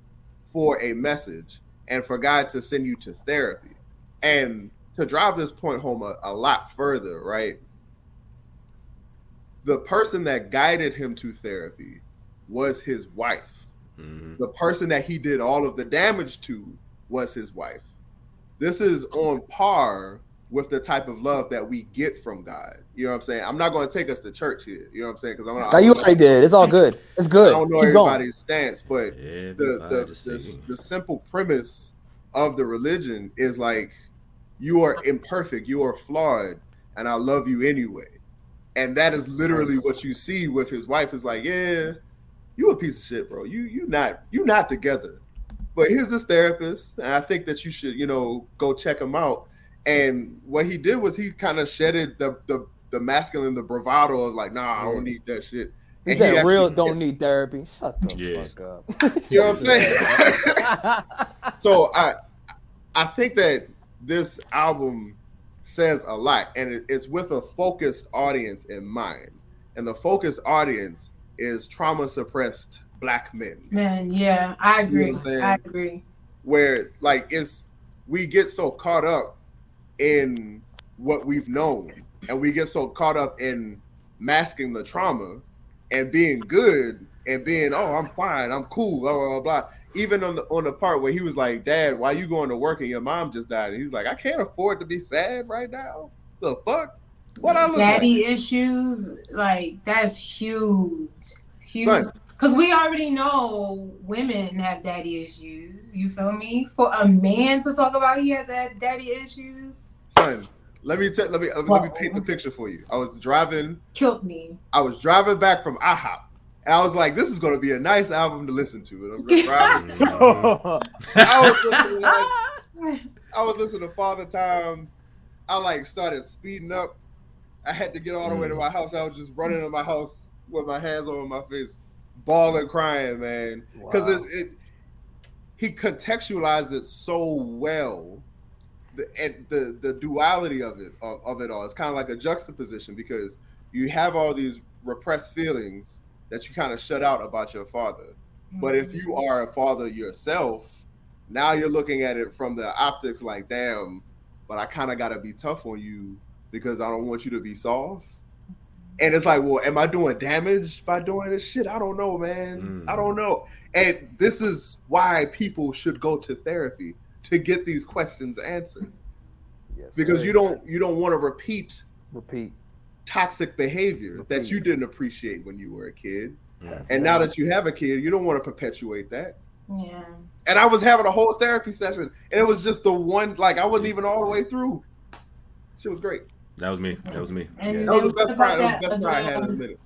for a message and for God to send you to therapy. And to drive this point home a, a lot further, right? The person that guided him to therapy was his wife Mhm. the person that he did all of the damage to was his wife. This is on par with the type of love that we get from God. You know what I'm saying? I'm not going to take us to church here. You know what I'm saying? Because I'm Now you already did. It's all good. It's good. I don't know Keep going. everybody's stance, but the the, Everybody the, the simple premise of the religion is like you are imperfect, you are flawed, and I love you anyway. And that is literally what you see with his wife. Is like, yeah, you a piece of shit, bro. You you not you not together. But here's this therapist, and I think that you should, you know, go check him out. And what he did was he kind of shedded the the the masculine, the bravado of like, nah, I don't need that shit. He And said, actually- "Real don't need therapy." Shut the Yeah. fuck up. You know what I'm saying? so I I think that this album says a lot and it's with a focused audience in mind. And the focused audience is trauma suppressed black men. Man, yeah, I You know agree. I agree. Where like it's we get so caught up in what we've known and we get so caught up in masking the trauma and being good and being oh I'm fine I'm cool blah blah blah, blah. Even on the on the part where he was like dad why you going to work and your mom just died and he's like I can't afford to be sad right now the fuck what I look Daddy issues, like that's huge. Huge. Because we already know women have daddy issues. You feel me? For a man to talk about he has had daddy issues son let me tell let me uh, let me paint the picture for you I was driving killed me. I was driving back from IHOP and I was like this is going to be a nice album to listen to and I'm just driving. I was listening like, I was listening to Father Time. I like started speeding up. I had to get all the way to mm. my house. I was just running to my house with my hands over my face, bawling, crying, man. Because Wow. it, it, he contextualized it so well. The and the the duality of it of, of it all. It's kind of like a juxtaposition because you have all these repressed feelings that you kind of shut out about your father. But if you are a father yourself, now you're looking at it from the optics like, damn, but I kind of got to be tough on you because I don't want you to be soft. And it's like, well, am I doing damage by doing this shit? I don't know, man. Mm. I don't know. And this is why people should go to therapy to get these questions answered Yes, because sir. you don't you don't want to repeat repeat. Toxic behavior that you didn't appreciate when you were a kid. Mhm. And now that you have a kid, you don't want to perpetuate that. Yeah. And I was having a whole therapy session, and it was just the one. Like I wasn't even all the way through. Shit was great. That was me. That was me. And Yeah. That was the best what part. That was the best that I had in a minute.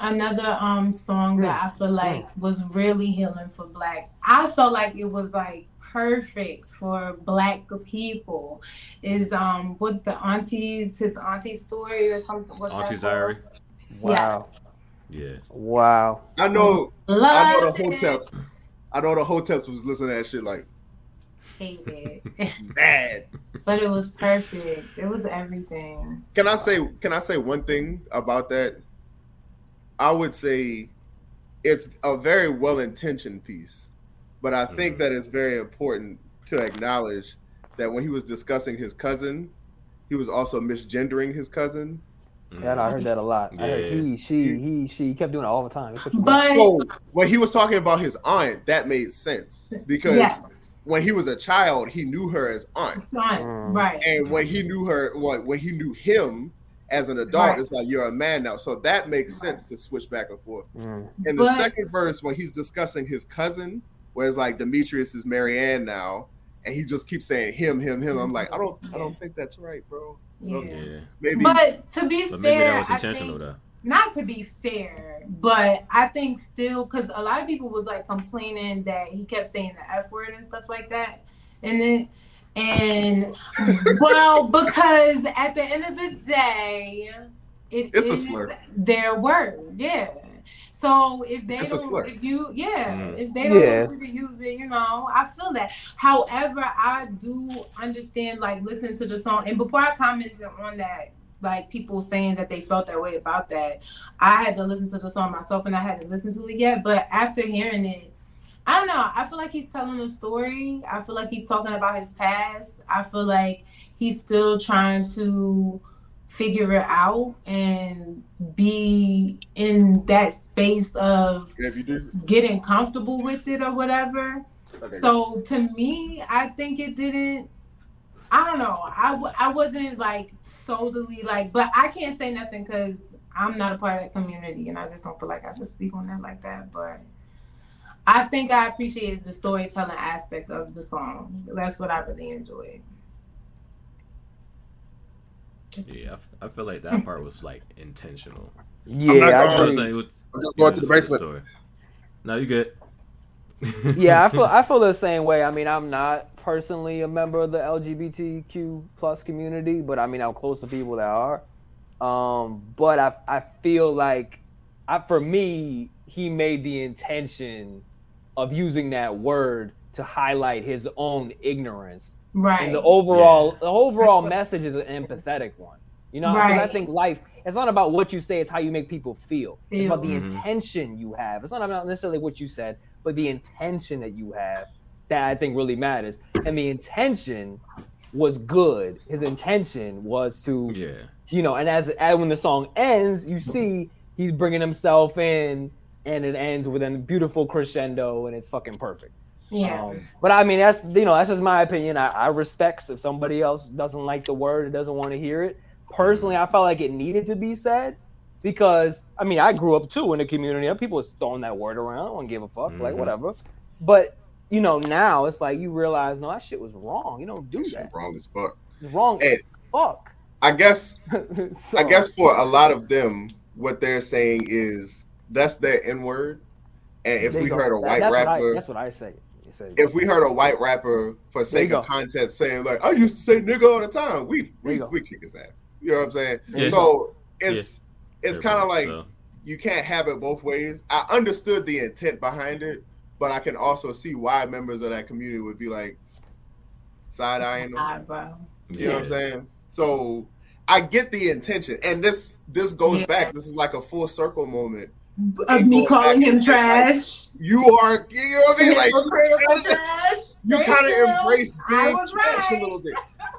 Another um song that I feel like was really healing for black. I felt like it was like perfect for black people. Is um what's the auntie's his auntie story or something? What's Auntie's called? Diary. Wow. Yeah. Wow. I know. I know the it. hoteps. I know the hoteps was listening to that shit like Hate it. mad. but it was perfect. It was everything. Can I say? Can I say one thing about that? I would say it's a very well intentioned piece, but I think Mhm. that it's very important to acknowledge that when he was discussing his cousin, he was also misgendering his cousin. Yeah, no, I heard that a lot. I heard Yeah. he, she, he, she. He kept doing it all the time. That's But So when he was talking about his aunt, that made sense because yes, when he was a child, he knew her as aunt, right, Mm. right. and when he knew her, well, when he knew him as an adult, Right. it's like you're a man now. So that makes sense to switch back and forth. Mm. In the But- second verse, when he's discussing his cousin, where it's like Demetrius is Marianne now, and he just keeps saying him, him, him. I'm like, I don't, I don't think that's right, bro. Yeah. Yeah. Maybe But to be But maybe fair, that was I think, though. not to be fair, but I think still because a lot of people was like complaining that he kept saying the F word and stuff like that. And then and well, because at the end of the day, it It's a is slur. their word. Yeah. So if they It's don't, if you, yeah, Mhm. if they don't Yeah. want you to use it, you know, I feel that. However, I do understand, like, listen to the song. And before I commented on that, like people saying that they felt that way about that, I had to listen to the song myself, and I hadn't listened to it yet. But after hearing it, I don't know. I feel like he's telling a story. I feel like he's talking about his past. I feel like he's still trying to figure it out and be in that space of if you do. getting comfortable with it or whatever. Okay. So to me, I think it didn't. I don't know. I, w- I wasn't like solely like, but I can't say nothing because I'm not a part of that community and I just don't feel like I should speak on that like that. But I think I appreciated the storytelling aspect of the song. That's what I really enjoyed. Yeah, I, f- I feel like that part was like intentional. Yeah, not I going I was agree. saying it was, I'm just going to the basement. story. No, you good. yeah, I feel I feel the same way. I mean, I'm not personally a member of the LGBTQ plus community, but I mean, I'm close to people that are. Um, but I I feel like, I for me, he made the intention of using that word to highlight his own ignorance, Right. and the overall the overall message is an empathetic one. You know, because I think life it's not about what you say; it's how you make people feel. It's about the Feel. Mhm. intention you have. It's not about necessarily what you said, but the intention that you have that I think really matters. And the intention was good. His intention was to, Yeah. you know, and as, as when the song ends, you see he's bringing himself in, and it ends with a beautiful crescendo, and it's fucking perfect. Yeah. Um, but I mean, that's you know, that's just my opinion. I, I respect if somebody else doesn't like the word or doesn't want to hear it. Personally, I felt like it needed to be said because I mean, I grew up too in the community. Of people was throwing that word around. I don't give a fuck, like Mhm. whatever. But you know, now it's like you realize, no, that shit was wrong. You don't do that. wrong as fuck. It's wrong Hey. as fuck. I guess So, I guess for a lot of them, what they're saying is that's their N word. And if we go. heard a That- white that's what I- rapper, that's what I say. You say if we heard a white rapper for sake of go. content saying like I used to say nigga all the time, we we, we kick his ass. You know what I'm saying? Yeah. So it's it's kind of like so. you can't have it both ways. I understood the intent behind it, but I can also see why members of that community would be like side eyeing them. Eyebrow. You know what I'm saying? So I get the intention, and this this goes Yeah. back. This is like a full circle moment. Of me calling him trash. You are, you know what I mean? Like trash. you kind of embrace being trash right. a little bit.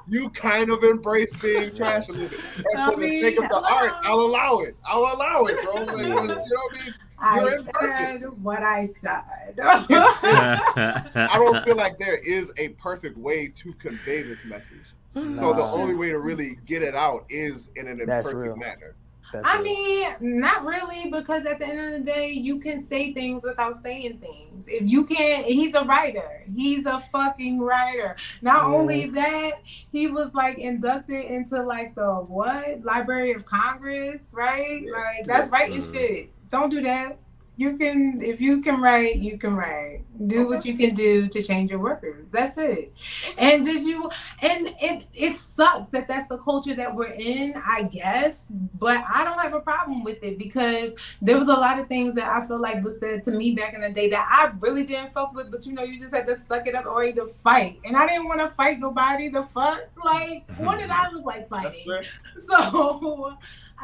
You kind of embrace being trash a little bit. And I for the sake of the hello. art, I'll allow it. I'll allow it, bro. Like, 'cause, you know what I mean? I You're imperfect. said what I said. I don't feel like there is a perfect way to convey this message. Mm. So the only way to really get it out is in an That's imperfect real. manner. That's I it. mean, not really, because at the end of the day, you can say things without saying things. If you can't, he's a writer. He's a fucking writer. Not Yeah. only that, he was like inducted into like the what Library of Congress, right? Like that's writing Mhm. shit. Don't do that. You can, if you can write, you can write. Do what you can do to change your workers. That's it. And did you? And it it sucks that that's the culture that we're in, I guess. But I don't have a problem with it because there was a lot of things that I feel like was said to me back in the day that I really didn't fuck with. But you know, you just had to suck it up or either fight. And I didn't want to fight nobody. The fuck, like, what did mm-hmm. I look like fighting? So,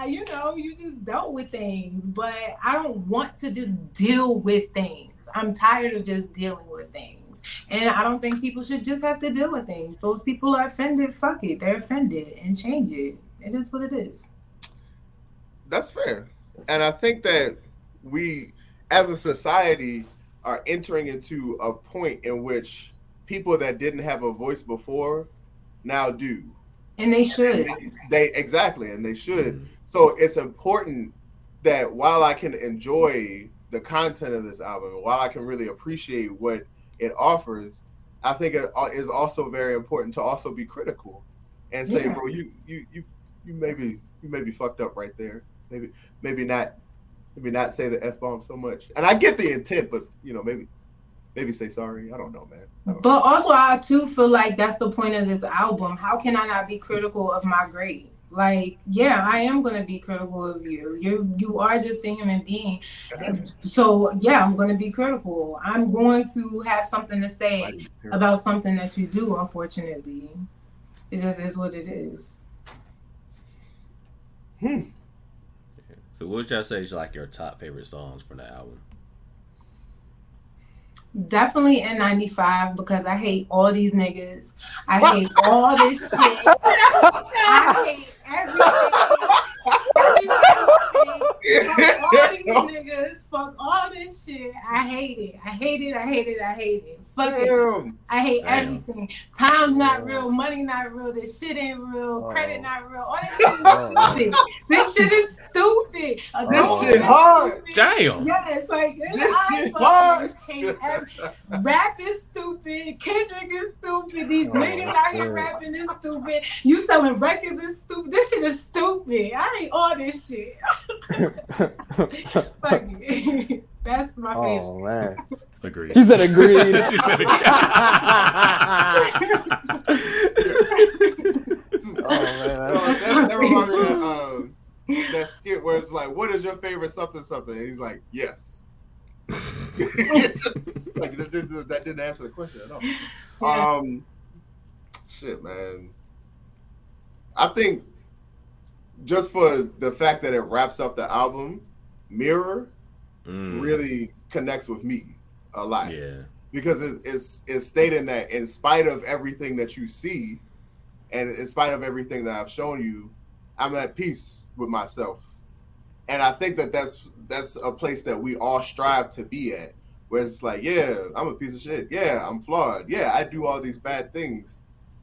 you know, you just dealt with things, but I don't want to just deal with things. I'm tired of just dealing with things. And I don't think people should just have to deal with things. So if people are offended, fuck it. They're offended and change it. It is what it is. That's fair. And I think that we, as a society, are entering into a point in which people that didn't have a voice before now do. And they should. They exactly, and they should. Mm-hmm. So it's important that while I can enjoy the content of this album, while I can really appreciate what it offers, I think it is also very important to also be critical and say, Yeah. bro, you you you you maybe you may be fucked up right there. Maybe maybe not maybe not say the f bomb so much. And I get the intent, but you know maybe maybe say sorry. I don't know, man. Don't But also, I too feel like that's the point of this album. How can I not be critical of my grade? Like, yeah, I am gonna be critical of you. You you are just a human being. So yeah, I'm gonna be critical. I'm going to have something to say about something that you do. Unfortunately, it just is what it is. Hmm. So what would y'all say is like your top favorite songs from the album? Definitely N95 because I hate all these niggas. I hate all this shit. I hate everything. Everything. Fuck all these niggas. Fuck all this shit. I hate it. I hate it. I hate it. I hate it. Fuck it. I hate Damn. everything. Time's not real. Money not real. This shit ain't real. Oh. Credit not real. All this shit is Oh. stupid. This shit is stupid. A This shit is hard. stupid. Damn. Yeah, it's like This I shit hard. every- Rap is stupid. Kendrick is stupid. These Oh, niggas out here rapping is stupid. You selling records is stupid. This shit is stupid. I hate all this shit. Fuck it. That's my favorite. oh man. Agreed. She said agreed. She said agreed. Oh man. Oh, that, that reminds me of um, that skit where it's like, "What is your favorite something something?" And he's like, "Yes." like that didn't, that didn't answer the question at all. Yeah. Um, shit, man. I think just for the fact that it wraps up the album, Mirror Mm, really connects with me a lot Yeah. because it's, it's it's stating that in spite of everything that you see, and in spite of everything that I've shown you, I'm at peace with myself, and I think that that's that's a place that we all strive to be at, where it's like, yeah, I'm a piece of shit, yeah, I'm flawed, yeah, I do all these bad things,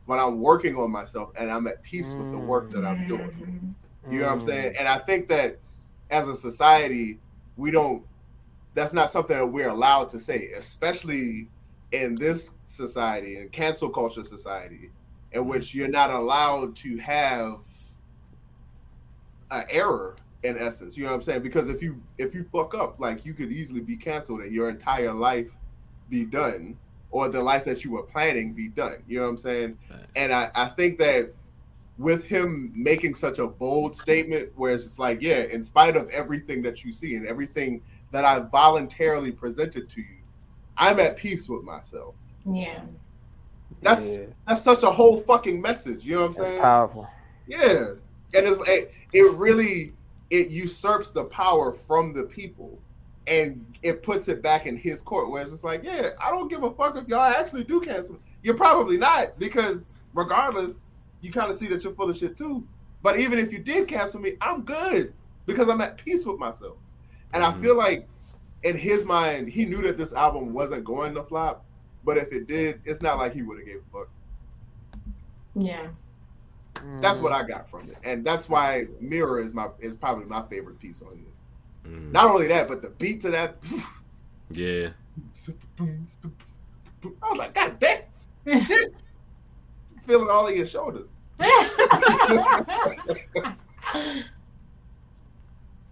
but I'm working on myself, and I'm at peace with the work that I'm doing. You know what I'm saying? And I think that as a society, we don't. That's not something that we're allowed to say, especially in this society, in cancel culture society, in mm-hmm. which you're not allowed to have an error in essence. You know what I'm saying? Because if you if you fuck up, like you could easily be canceled and your entire life be done, or the life that you were planning be done. You know what I'm saying? Facts. And I, I think that with him making such a bold statement where it's just like, yeah, in spite of everything that you see and everything that I voluntarily presented to you, I'm at peace with myself. Yeah. That's Yeah, that's such a whole fucking message. You know what I'm that's saying? powerful. Yeah. And it's it, it really it usurps the power from the people and it puts it back in his court where it's just like, yeah, I don't give a fuck if y'all actually do cancel. You're probably not, because regardless, you kind of see that you're full of shit too. But even if you did cancel me, I'm good because I'm at peace with myself. And. I feel like in his mind, he knew that this album wasn't going to flop. But if it did, it's not like he would have gave a fuck. Yeah. That's what I got from it, and that's why Mirror is my is probably my favorite piece on it. Mm. Not only that, but the beat to that. Yeah. I was like, God damn, feeling all of your shoulders.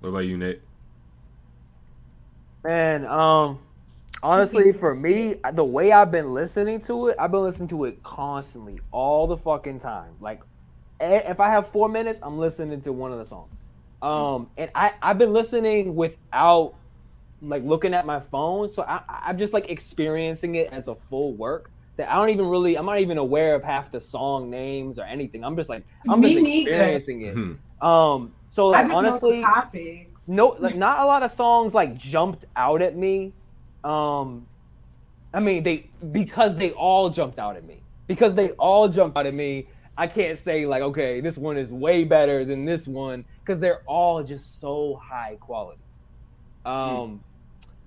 What about you, Nick? Man, um, honestly, for me, the way I've been listening to it, I've been listening to it constantly, all the fucking time. Like, if I have four minutes, I'm listening to one of the songs. Um, and I I've been listening without like looking at my phone, so I I'm just like experiencing it as a full work. That I don't even really, I'm not even aware of half the song names or anything. I'm just like I'm Me just neither. experiencing it. Hmm. Um, so like honestly, know the topics. no like not a lot of songs like jumped out at me. Um i mean they because they all jumped out at me. Because they all jumped out at me i can't say like okay this one is way better than this one because they're all just so high quality. Um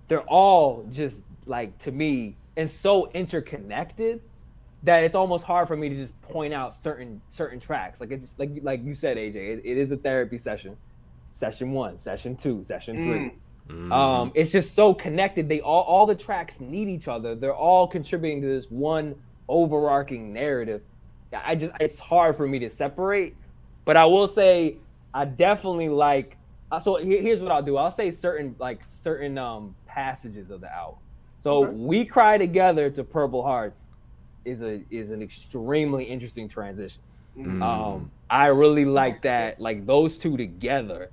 they're all just like to me and so interconnected that it's almost hard for me to just point out certain certain tracks like it's like like you said aj it, it is a therapy session session one session two session three Mm. Um, it's just so connected. They all all the tracks need each other. They're all contributing to this one overarching narrative. I just it's hard for me to separate, but I will say I definitely like. uh, So here's what I'll do. I'll say certain like certain um passages of the album. So Okay. we cry together to Purple Hearts is a is an extremely interesting transition. Mm. Um, I really like that, like those two together.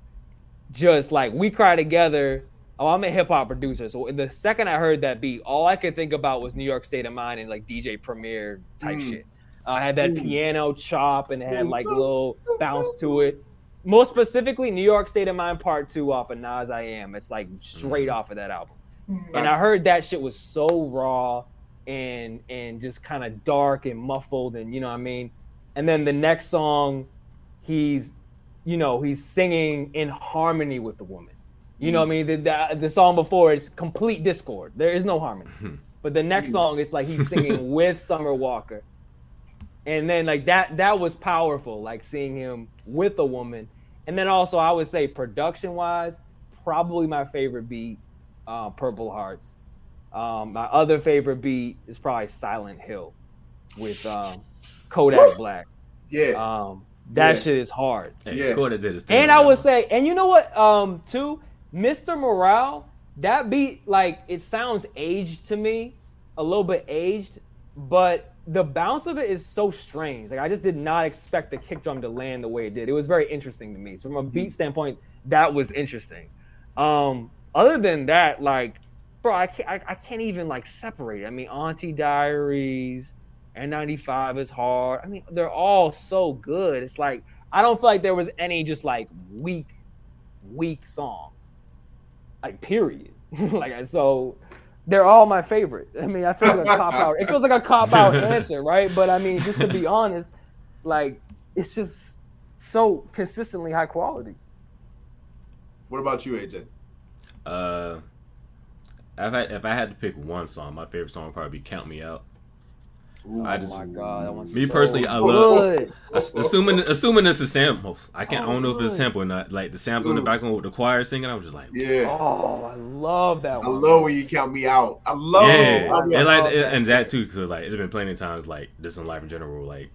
Just like we cry together. Oh, I'm a hip hop producer, so the second I heard that beat, all I could think about was New York State of Mind and like DJ Premier type Mm. shit. Uh, I had that Mm. piano chop and it had like a little bounce to it. Most specifically, New York State of Mind Part Two off of Nas I Am. It's like straight Mm. off of that album and I heard that shit was so raw and and just kind of dark and muffled and you know what I mean. And then the next song, he's you know he's singing in harmony with the woman. You know what I mean? The, the the song before it's complete discord. There is no harmony. But the next song it's like he's singing with Summer Walker. And then like that that was powerful, like seeing him with a woman. And then also I would say production wise, probably my favorite beat, uh, Purple Hearts. Um, my other favorite beat is probably Silent Hill with um, Kodak Black. Yeah. Um, that Yeah. shit is hard. Hey, Yeah. Kodak did his thing And I would one. say, and you know what, um, too, Mr. Morale, that beat, like, it sounds aged to me, a little bit aged, but the bounce of it is so strange. Like, I just did not expect the kick drum to land the way it did. It was very interesting to me. So, from a beat standpoint, that was interesting. Um, other than that, like, bro, I can't, I, I can't even like separate. it. I mean, Auntie Diaries, N95 is hard. I mean, they're all so good. It's like I don't feel like there was any just like weak, weak songs, like period. like so, they're all my favorite. I mean, I feel like a cop out. It feels like a cop out answer, right? But I mean, just to be honest, like it's just so consistently high quality. what about you, AJ? Uh, if I if I had to pick one song, my favorite song would probably be "Count Me Out." I Oh my god, that one's Me so personally, I love- good. Assuming assuming it's a sample. I can't. I don't know if it's a oh, sample or not. Like the sample in the background with the choir singing, I was just like, Yeah. Oh, I love that I one. love when you count me out. I love yeah, count me and out. like and that too, because like it's been plenty of times like this in life in general, like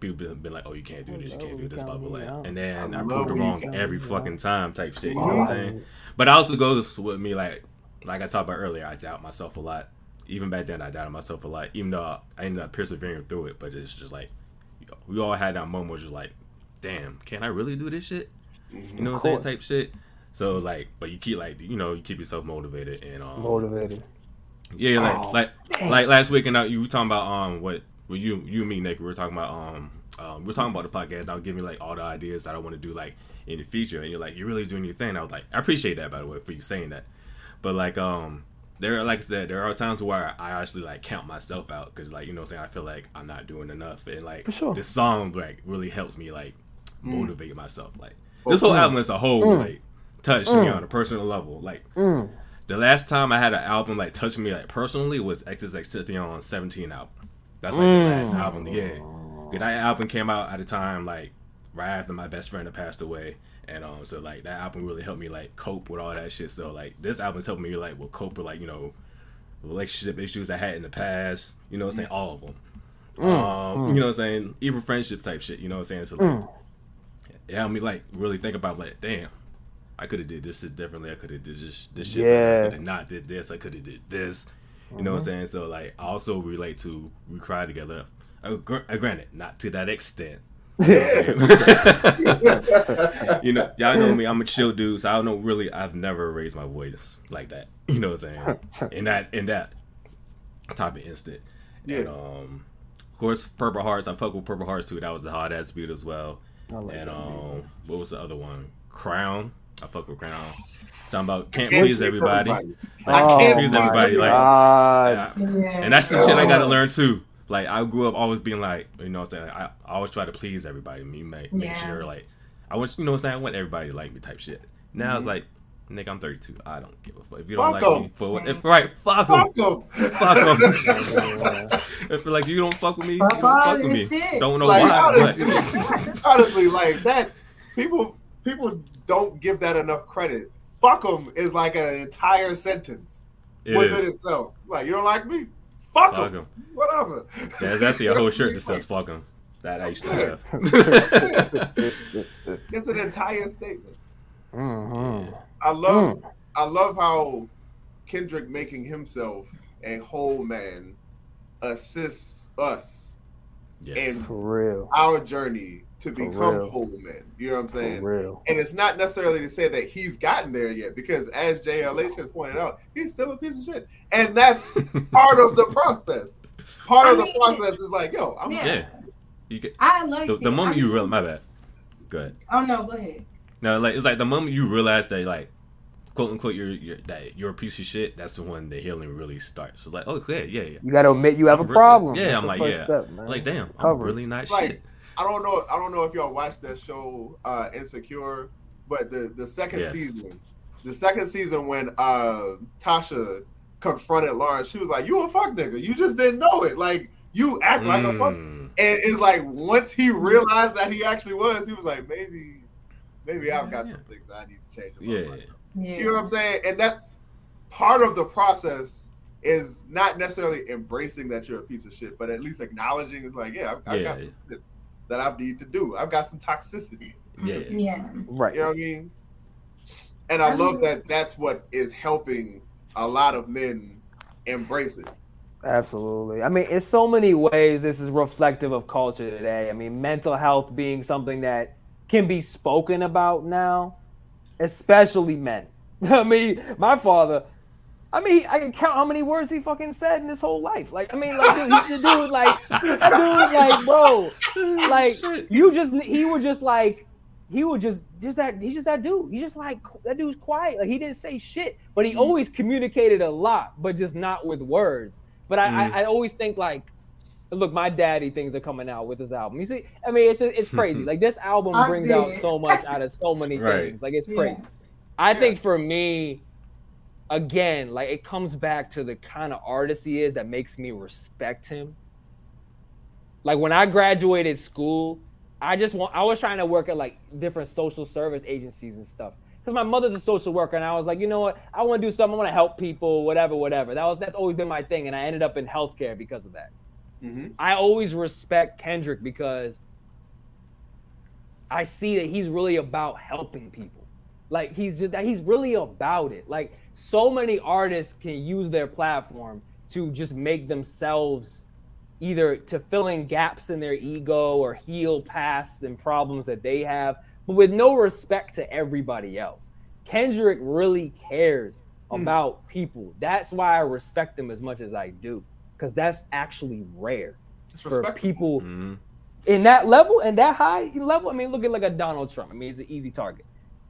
people been, been like, oh, you can't do this, you can't do this, blah blah blah, and then I I, love proved it wrong every me out. fucking time, type shit. You know what I'm saying? But it also goes with me like, like I talked about earlier, I doubt myself a lot. Even back then, I doubted myself a lot. Even though I ended up persevering through it, but it's just like we all had that moment, where just like, damn, can I really do this shit? You know what I'm saying? Type shit. So like, but you keep like, you know, you keep yourself motivated and um, Motivated. yeah, like Oh, like dang. like last week, and you were talking about um what well, you you and me Nick we were talking about um um we were talking about the podcast. And I was giving you like all the ideas that I want to do like in the future, and you're like you're really doing your thing. I was like I appreciate that by the way for you saying that, but like um there are like I said there are times where I actually like count myself out because like you know what I'm saying I feel like I'm not doing enough, and like For sure. this song like really helps me like motivate myself. Like Oh, this whole mm. album as a whole Mm. like touched me on a personal level. Like Mm. the last time I had an album like touch me like personally was XXX on 17 album. That's like the last Mm. album. Yeah, 'Cause that album came out at a time like right after my best friend had passed away. And um, so like that album really helped me like cope with all that shit. So like this album's helping me like with cope with like you know relationship issues I had in the past. You know what I'm saying? All of them. Mm, um, you know what I'm saying? Even friendship type shit. You know what I'm saying? So like, it helped me like really think about like, damn, I could have did this differently. I could have did this this shit. better. I Yeah. could have not did this. I could have did this. You know what I'm saying? So like, I also relate to we cry together. Uh, gr- uh, granted, not to that extent. you know, y'all know me. I'm a chill dude, so I don't know. Really, I've never raised my voice like that. You know what I'm saying? In that in that type of instant. And um, of course, Purple Hearts. I fuck with Purple Hearts too. That was the hot ass beat as well. Like and that um, what was the other one? Crown. I fuck with Crown. Talking about can't Can't please everybody. I Oh can't please please everybody, like- God. Yeah. Yeah. And that's the shit I gotta Oh. learn too. Like I grew up always being like, you know, what I'm saying I, I always try to please everybody. Me make make Yeah. sure like I want you know what I'm saying. I want everybody to like me type shit. Now it's mm-hmm. like, nigga, I'm 32. I don't give a fuck if you don't Fuck like 'em. me for what. Yeah. Right? Fuck them. Fuck them. Fuck them. if like you don't fuck with me, Fuck you don't fuck with me. shit. Don't know like why. honestly, but- honestly, like that. People people don't give that enough credit. Fuck them is like an entire sentence It within is. itself. Like you don't like me, fuck Fuck them. 'em. Whatever. That's actually a whole shirt that says "fuck 'em." That I used to have. It's an entire statement. Mm-hmm. I love Mm. I love how Kendrick making himself a whole man assists us yes. in For real. our journey to For become real. whole men. You know what I'm For saying? real. And it's not necessarily to say that he's gotten there yet, because as JLH has pointed out, he's still a piece of shit. And that's part of the process. Part I of the mean- process is like, yo, I'm Yeah. Yeah. You get I like the, the moment I you realize. My bad. Go ahead. Oh no, go ahead. No, like it's like the moment you realize that like quote unquote you're, you're that you're a piece of shit. That's the one the healing really starts. It's like oh yeah yeah yeah. You got to admit you have a I'm re- problem. Yeah, That's I'm the like first yeah. step, man. Like damn, I'm really not Like, shit. I don't know I don't know if y'all watched that show uh Insecure, but the the second Yes. season, the second season when uh Tasha confronted Lawrence, she was like, You a fuck nigga. You just didn't know it. Like you act like a fuck Mm. And it's like once he realized that he actually was, he was like, maybe, maybe I've got Yeah. some things I need to change about Yeah. myself. Yeah. You know what I'm saying? And that part of the process is not necessarily embracing that you're a piece of shit, but at least acknowledging it's like, yeah, I've, I've got Yeah. some shit that I need to do. I've got some toxicity. Yeah. Yeah. Right. You know what I mean? And I I love mean- that that's what is helping a lot of men embrace it. Absolutely. I mean, in so many ways, this is reflective of culture today. I mean, mental health being something that can be spoken about now, especially men. I mean, my father, I mean, I can count how many words he fucking said in his whole life. Like, I mean, like, dude, the dude, like, that dude, like, bro, like, you just, he would just like, he would just, just that, he's just that dude. He's just like, that dude's quiet. Like, he didn't say shit, but he always communicated a lot, but just not with words. But I, Mm. I, I always think like, look, my daddy things are coming out with this album. You see, I mean, it's it's crazy. like this album brings out so much out of so many Right. things. Like it's Yeah. crazy. I Yeah. think for me, again, like it comes back to the kind of artist he is that makes me respect him. Like when I graduated school, I just want I was trying to work at like different social service agencies and stuff. Because my mother's a social worker, and I was like, you know what? I want to do something. I want to help people, whatever, whatever. That was that's always been my thing, and I ended up in healthcare because of that. Mm-hmm. I always respect Kendrick because I see that he's really about helping people. Like he's just that he's really about it. Like so many artists can use their platform to just make themselves either to fill in gaps in their ego or heal past and problems that they have, but with no respect to everybody else. Kendrick really cares Hmm. about people. That's why I respect him as much as I do, because that's actually rare It's for respectful. people Mhm. in that level and that high level. I mean, look at like a Donald Trump. I mean, he's an easy target.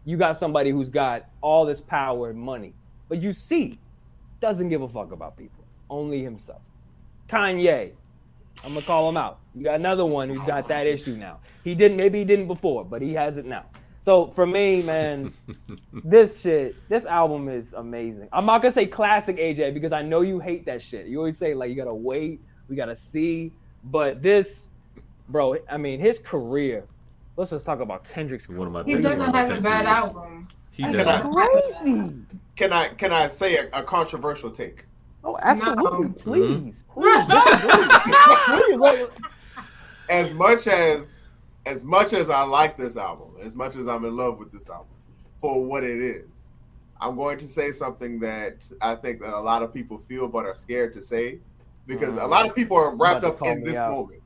You got somebody who's got all this power and money, but you see, doesn't give a fuck about people, only himself. Kanye, I'm gonna call him out. You got another one who's got that issue now. He didn't, maybe he didn't before, but he has it now. So for me, man, this shit, this album is amazing. I'm not gonna say classic AJ because I know you hate that shit. You always say like you gotta wait, we gotta see. But this, bro, I mean, his career let's just talk about Kendrick's. One of my He biggest doesn't have a that bad dude album. He That's does. not- Crazy. Can I can I say a, a controversial take? Oh, absolutely. No. Please. Please. Please. Please. As much as as much as I like this album, as much as I'm in love with this album for what it is, I'm going to say something that I think that a lot of people feel but are scared to say because a uh-huh. lot of people are wrapped up in this out. moment.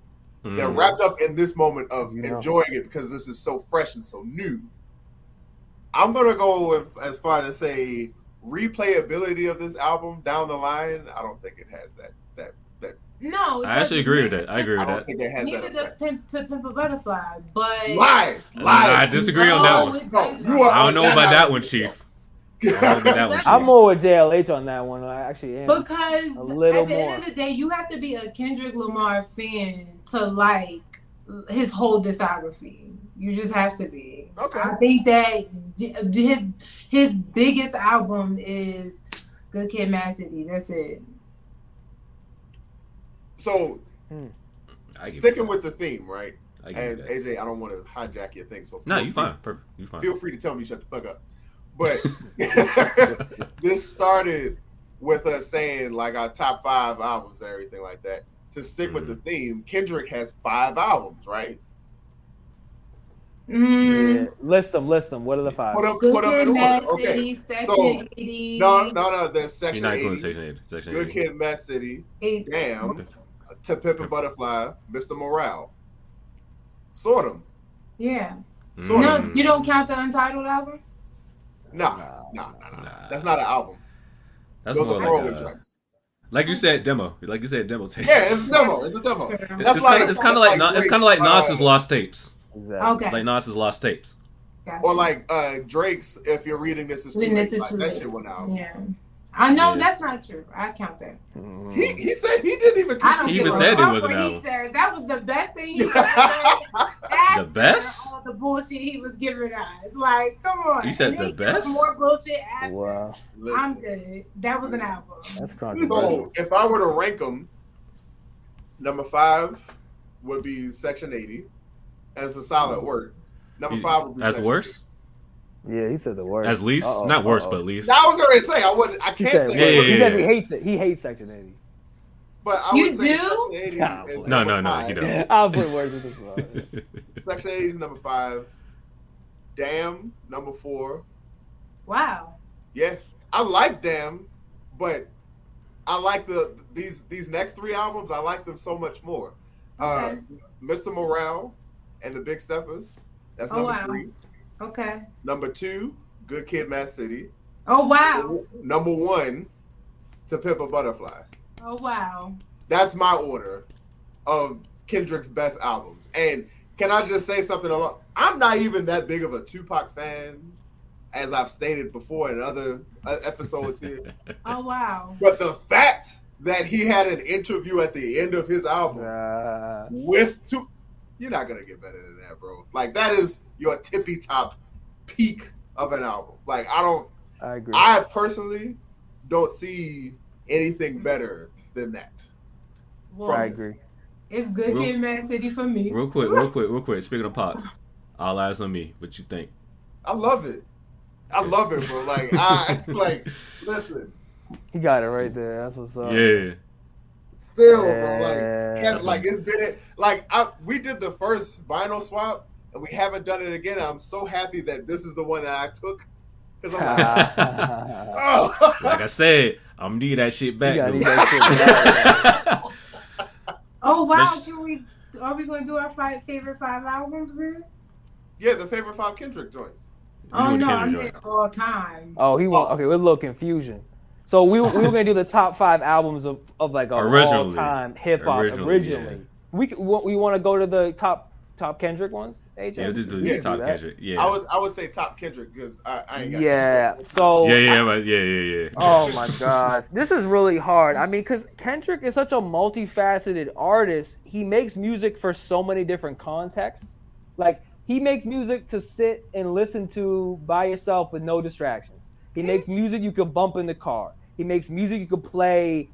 They're Mm. wrapped up in this moment of You know. enjoying it because this is so fresh and so new. I'm gonna go with, as far as say replayability of this album down the line. I don't think it has that that that. No, I actually agree with that. I agree with don't that. think it has Neither that. does effect. Pimp to Pimp a Butterfly, but Lies, Nah, lies. I disagree on that one. No, you not. are- I don't know about that one, Chief. I'm Chief. more with JLH on that one. I actually am. Because A little at the more. end of the day, you have to be a Kendrick Lamar fan to like his whole discography. You just have to be. Okay. I think that his his biggest album is Good Kid, Mad City. That's it. So hmm. I give sticking with the theme, right? I And that. AJ, I don't want to hijack your thing, so No, feel you free- fine. Perfect. You fine. Feel free to tell me shut the fuck up. But this started with us saying like our top five albums and everything like that. To stick with the Mm-hmm. theme, Kendrick has five albums, right? Mm, Yeah. List them. List them. What are the five? Put them, Good put them Kid, in Mad order. Okay. City, Section So, 80. No, no, no. There's You're Section not 80, including Section 8. Section 8. Good Kid, Mad City, Eight- Damn, To Pimp a Butterfly, Mr. Morale, Sortum. Yeah. Mm. No, you don't count the Untitled album? Nah, no, no, nah, nah. Nah. That's not an album. That's Those more are like, throwaway uh, tracks. like you said, demo. Like you said, demo tape. Yeah, it's a demo. It's a demo. It's, That's it's like- kinda, it's kind of like, like it's kind of like Nas's uh, lost tapes. Exactly. Okay. Like Nas's lost tapes. Gotcha. Or like uh Drake's "If You're Reading This Is Too When Late." this is like, too that shit went out. Yeah. I know Yeah. that's not true. I count that. Mhm. He he said he didn't even. I don't He even said it wasn't what he says. That was the best thing he ever said. the best? All the bullshit he was giving us. Like, come on. He said the he best? More bullshit after. Wow. I'm good. That was an album. That's controversial. so if I were to rank them, number five would be Section 80 as a solid word. Number five would be As worse. worst? Yeah, he said the worst. As least? Uh-oh, Not worst, uh-oh. but least. I was going to say I wouldn't. I can't said, say, Yeah, yeah, he yeah, said he hates it. He hates Section 80. but I You would do? Section 80 Nah, No, no, no, five. you don't. I'll put words in this one. Section 80 is number five. Damn, number four. Wow. Yeah, I like them, but I like the these these next three albums. I like them so much more. Uh, Mr. Morale and the Big Steppers. That's Oh, number wow. three. Okay. Number two, Good Kid, Mad City. Oh wow. Number one, To Pimp a Butterfly. Oh wow. That's my order of Kendrick's best albums. And can I just say something? along- I'm not even that big of a Tupac fan, as I've stated before in other uh, episodes here. Oh wow. But the fact that he had an interview at the end of his album Uh, with two, you're not gonna get better than that, bro. Like that is your tippy top peak of an album. Like I don't, I agree. I personally don't see anything better than that. Well, I agree. it's good Real- kid, Mad City for me. Real quick, real quick, real quick. Speaking of pop, all eyes on me. What you think? I love it. I love it, bro. Like I like listen. He got it right there. That's what's up. yeah. Still, bro. Like Yeah. Like it's been it. Like I, we did the first vinyl swap, and we haven't done it again. I'm so happy that this is the one that I took because I'm like, oh. Like I said, I'm need that shit back. You gotta dude. need that shit Oh wow. Especially- Can we? Are we going to do our five favorite five albums then? yeah, the favorite five Kendrick joints. Oh doing the no, I Kendrick meant joint. all time. Oh, he want okay. We're a little confusion. So we, we were gonna do the top five albums of, of like of all time hip hop Originally, originally. yeah. We, we want to go to the top top Kendrick ones. AJ. Yeah, just do Yeah, top do. Kendrick. Yeah. I would I would say top Kendrick because I, I ain't got Yeah. So yeah, yeah, I- but yeah, yeah, yeah. Oh my gosh, this is really hard. I mean, because Kendrick is such a multifaceted artist. He makes music for so many different contexts. Like he makes music to sit and listen to by yourself with no distractions. He makes music you could bump in the car. He makes music you could play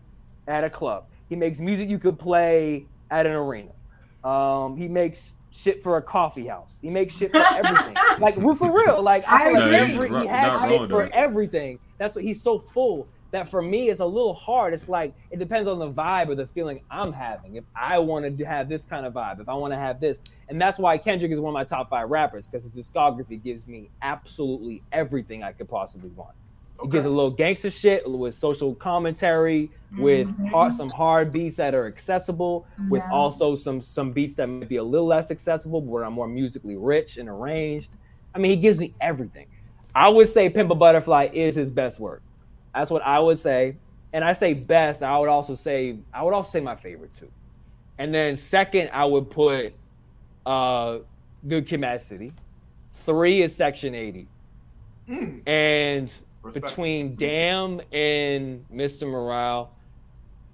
at a club. He makes music you could play at an arena. Um, he makes shit for a coffee house. He makes shit for everything. like we're for real. Like I feel I like every, he has shit with for that. everything. That's what he's so full that for me it's a little hard. It's like it depends on the vibe or the feeling I'm having. If I want to have this kind of vibe, if I want to have this, and that's why Kendrick is one of my top five rappers because his discography gives me absolutely everything I could possibly want. It gives a little gangster shit with social commentary, with Mhm. hard, some hard beats that are accessible, with also some some beats that might be a little less accessible, but are more musically rich and arranged. I mean, he gives me everything. I would say Pimp a Butterfly is his best work. That's what I would say. And I say best. I would also say I would also say my favorite too. And then second, I would put uh Good Kid, Mad City. Three is Section 80. Mm, And respect. between Damn and Mr. Morale.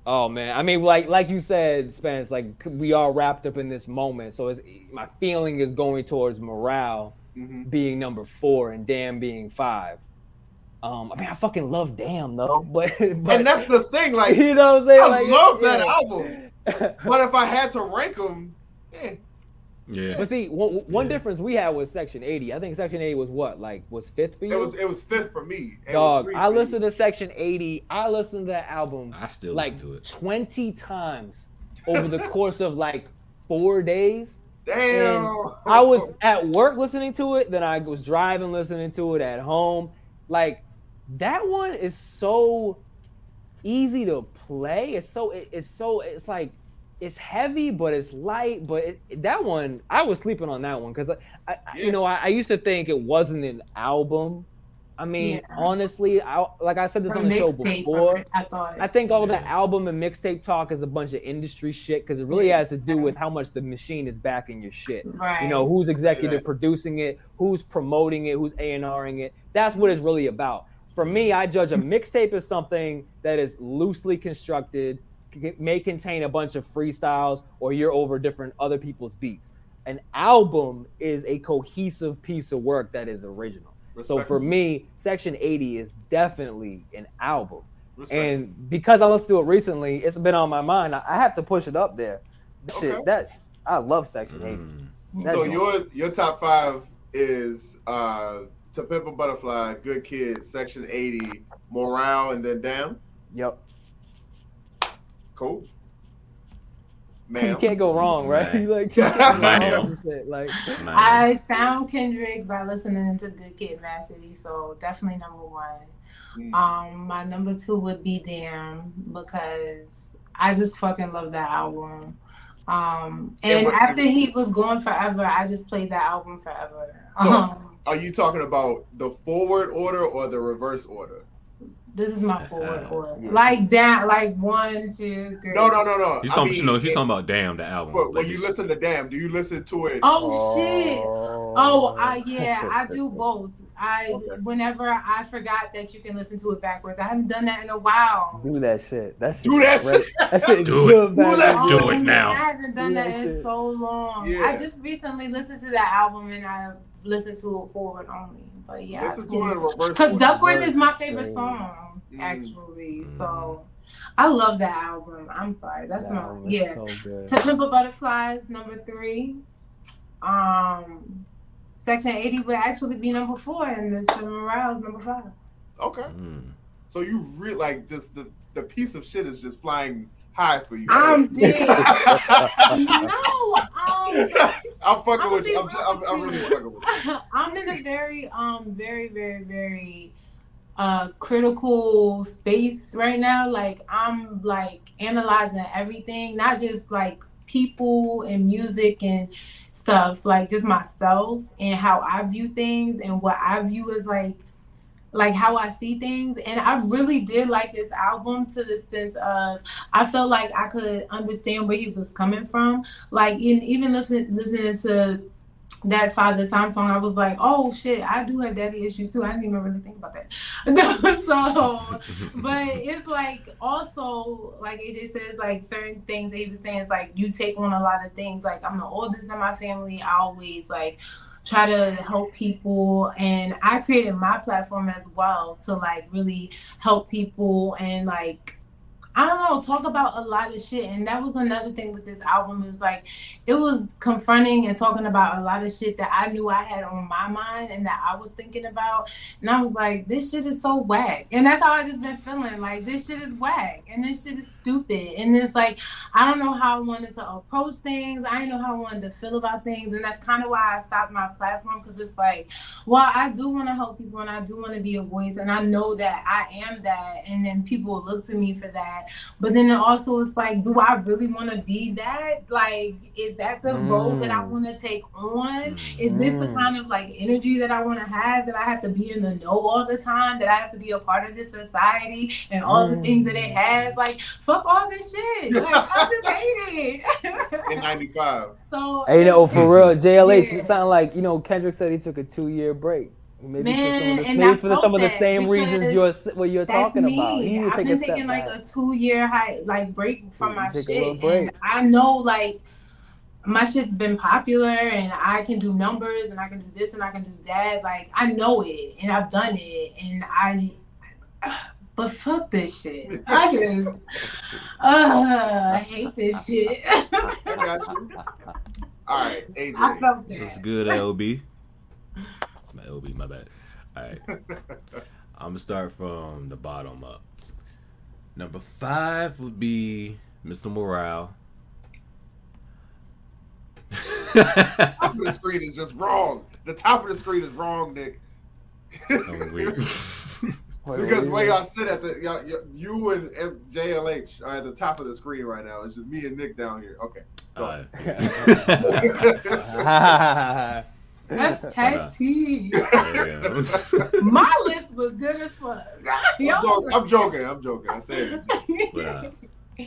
Oh man, I mean, like like you said, Spence, like we are wrapped up in this moment. So it's, my feeling is going towards Morale Mhm. being number four and Damn being five. Um, I mean, I fucking love Damn though, but, but and that's the thing. Like, you know what I'm saying? I Like, love that yeah. album. But if I had to rank them, eh, Yeah. But see, one, one Yeah. difference we had was Section 80. I think Section 80 was what, like, was fifth for you? it was it was fifth for me. It Dog, three I listened to Section 80. I listened to that album I still like listen to it. 20 times over the course of like four days. Damn. I was at work listening to it, then I was driving listening to it at home. Like that one is so easy to play. It's so it- it's so it's like it's heavy, but it's light. But it, that one, I was sleeping on that one because I, I Yeah. you know, I, I used to think it wasn't an album. I mean, Yeah. honestly, I like I said this Or on the show mixtape, before. I thought. I think all the album and mixtape talk is a bunch of industry shit because it really has to do with how much the machine is backing your shit. right. You know, who's executive Right. producing it, who's promoting it, who's A and Ring it. That's what it's really about. For me, I judge a mixtape as something that is loosely constructed, c- may contain a bunch of freestyles, or you're over different other people's beats. An album is a cohesive piece of work that is original. So for me, Section 80 is definitely an album. Respect. And because I listened to it recently, it's been on my mind. I I have to push it up there. Shit, Okay. that's I love Section 80. Mm. so joint. your your top five is uh To Pimp a Butterfly, Good Kid, Section 80, Morale, and then Damn. Yep. Cool. You can't go wrong, right? Man. You like, you can't go wrong Man. with shit, like Man. I found Kendrick by listening to Good Kid, Mad City, so definitely number one. Mm. Um, my number two would be Damn because I just fucking love that album. Um, And and what- after he was gone forever, I just played that album forever. So- um, Are you talking about the forward order or the reverse order? This is my forward Uh, order, yeah. like down, like one, two, three. No, no, no, no. He's I talking, mean, no, he's it- talking about Damn, the album. But when Like, you it's- listen to Damn, do you listen to it? Oh shit. Oh, I yeah, I do both. I Okay. whenever I forgot that you can listen to it backwards. I haven't done that in a while. do that shit. That shit. Do that great. That shit. is Do it. Do that. Do Oh, it now. I haven't done Do that that in so long. Yeah. I just recently listened to that album and I listened to it forward only. But yeah, listen to it in reverse because. Duckworth is my favorite crazy. song Mm. actually. Mm. So I love that album. I'm sorry, that's That my yeah. So. To Pimp a Butterfly number three. Um, Section 80 would actually be number four, and Mr. Morale is number five. Okay. Mm. So you really like just the the piece of shit is just flying high for you. I'm dead. I'm um, fucking I'ma with you. I'm, I'm, I'm really fucking with you. I'm in a very, um, very, very, very uh critical space right now. Like I'm like analyzing everything, not just like people and music and stuff, like just myself and how I view things and what I view as like like how I see things. And I really did like this album to the sense of I felt like I could understand where he was coming from. Like in even listening listening to that Father Time song, I was like, oh shit, I do have daddy issues too. I didn't even really think about that. so but it's like also like AJ says, like certain things that he was saying is like you take on a lot of things. Like I'm the oldest in my family. I always like try to help people. And I created my platform as well to like really help people and like I don't know, talk about a lot of shit. And that was another thing with this album is like it was confronting and talking about a lot of shit that I knew I had on my mind and that I was thinking about. And I was like, this shit is so whack. And that's how I just been feeling. Like this shit is whack and this shit is stupid. And it's like I don't know how I wanted to approach things. I didn't know how I wanted to feel about things. And that's kind of why I stopped my platform because it's like, well, I do want to help people and I do want to be a voice. And I know that I am that. And then people look to me for that. But then it also is like, do I really want to be that? Like, is that the role that I Mm. want to take on? Is this the Mm. kind of like energy that I want to have? That I have to be in the know all the time? That I have to be a part of this society and all the things that it has? Like, fuck all this shit. Like, I just hate it. in '95. so, Hey, you know, for real, JLH, Yeah. it sounded like you know Kendrick said he took a two year break. Maybe Man, for some of the, and maybe for the, some of the same reasons you're what you're That's talking me. about. You need to I've take been a step taking like back. a two year high like break from my take shit. little break. And I know like my shit's been popular and I can do numbers and I can do this and I can do that. Like I know it and I've done it and I but fuck this shit. I just uh I hate this shit. I got you. All right, AJ. I felt It's that. good, LB. It's my LB, my bad. All right. I'm gonna start from the bottom up. Number five would be Mr. Morale. top of the screen is just wrong. The top of the screen is wrong, Nick. I'm weird. Wait, because the way y'all sit at the y'all, y'all- and JLH are at the top of the screen right now. It's just me and Nick down here. Okay. Go Uh, wait. That's petty. My list was good as fuck. I'm, joking, I'm joking. I'm joking. I said. But, uh,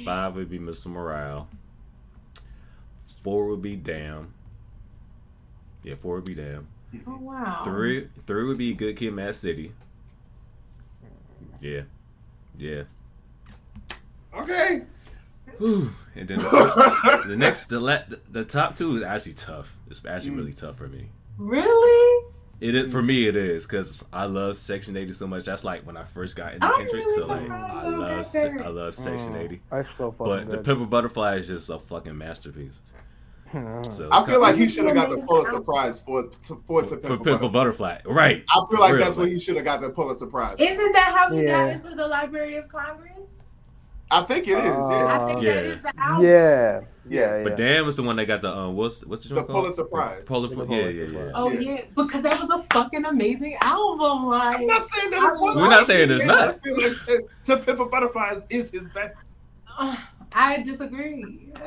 Five would be Mr. Morale. Four would be Damn. Yeah, four would be Damn. Oh wow. Three, three would be Good Kid, Mad City. Yeah, yeah. Okay. Whew. And then the, first, the next, the, the top two is actually tough. It's actually Mm. really tough for me. Really? It is for me. It is because I love Section 80 so much. That's like when I first got into I'm Kendrick. really so like, I love, Se- I love Section 80. That's so fucking But the good. Pimp a Butterfly is just a fucking masterpiece. So I feel like he should have got the Pulitzer Prize for to, for to for Pimple Pimp a Butterfly. Butterfly, right? I feel like Real, that's what he should have got the Pulitzer Prize. Isn't that how we Yeah. got into the Library of Congress? I think it is. Uh, yeah. I think Yeah. that is the album. yeah, yeah, yeah. But Damn was the one that got the um, what's what's the, The called? Pulitzer Prize. Pulitzer, The yeah, yeah, Pulitzer yeah. Oh Yeah. yeah. because that was a fucking amazing album. Like I'm not saying that it was. We're not saying it's not. I feel like the- the Pimp a Butterfly is, is his best. Ugh, I disagree.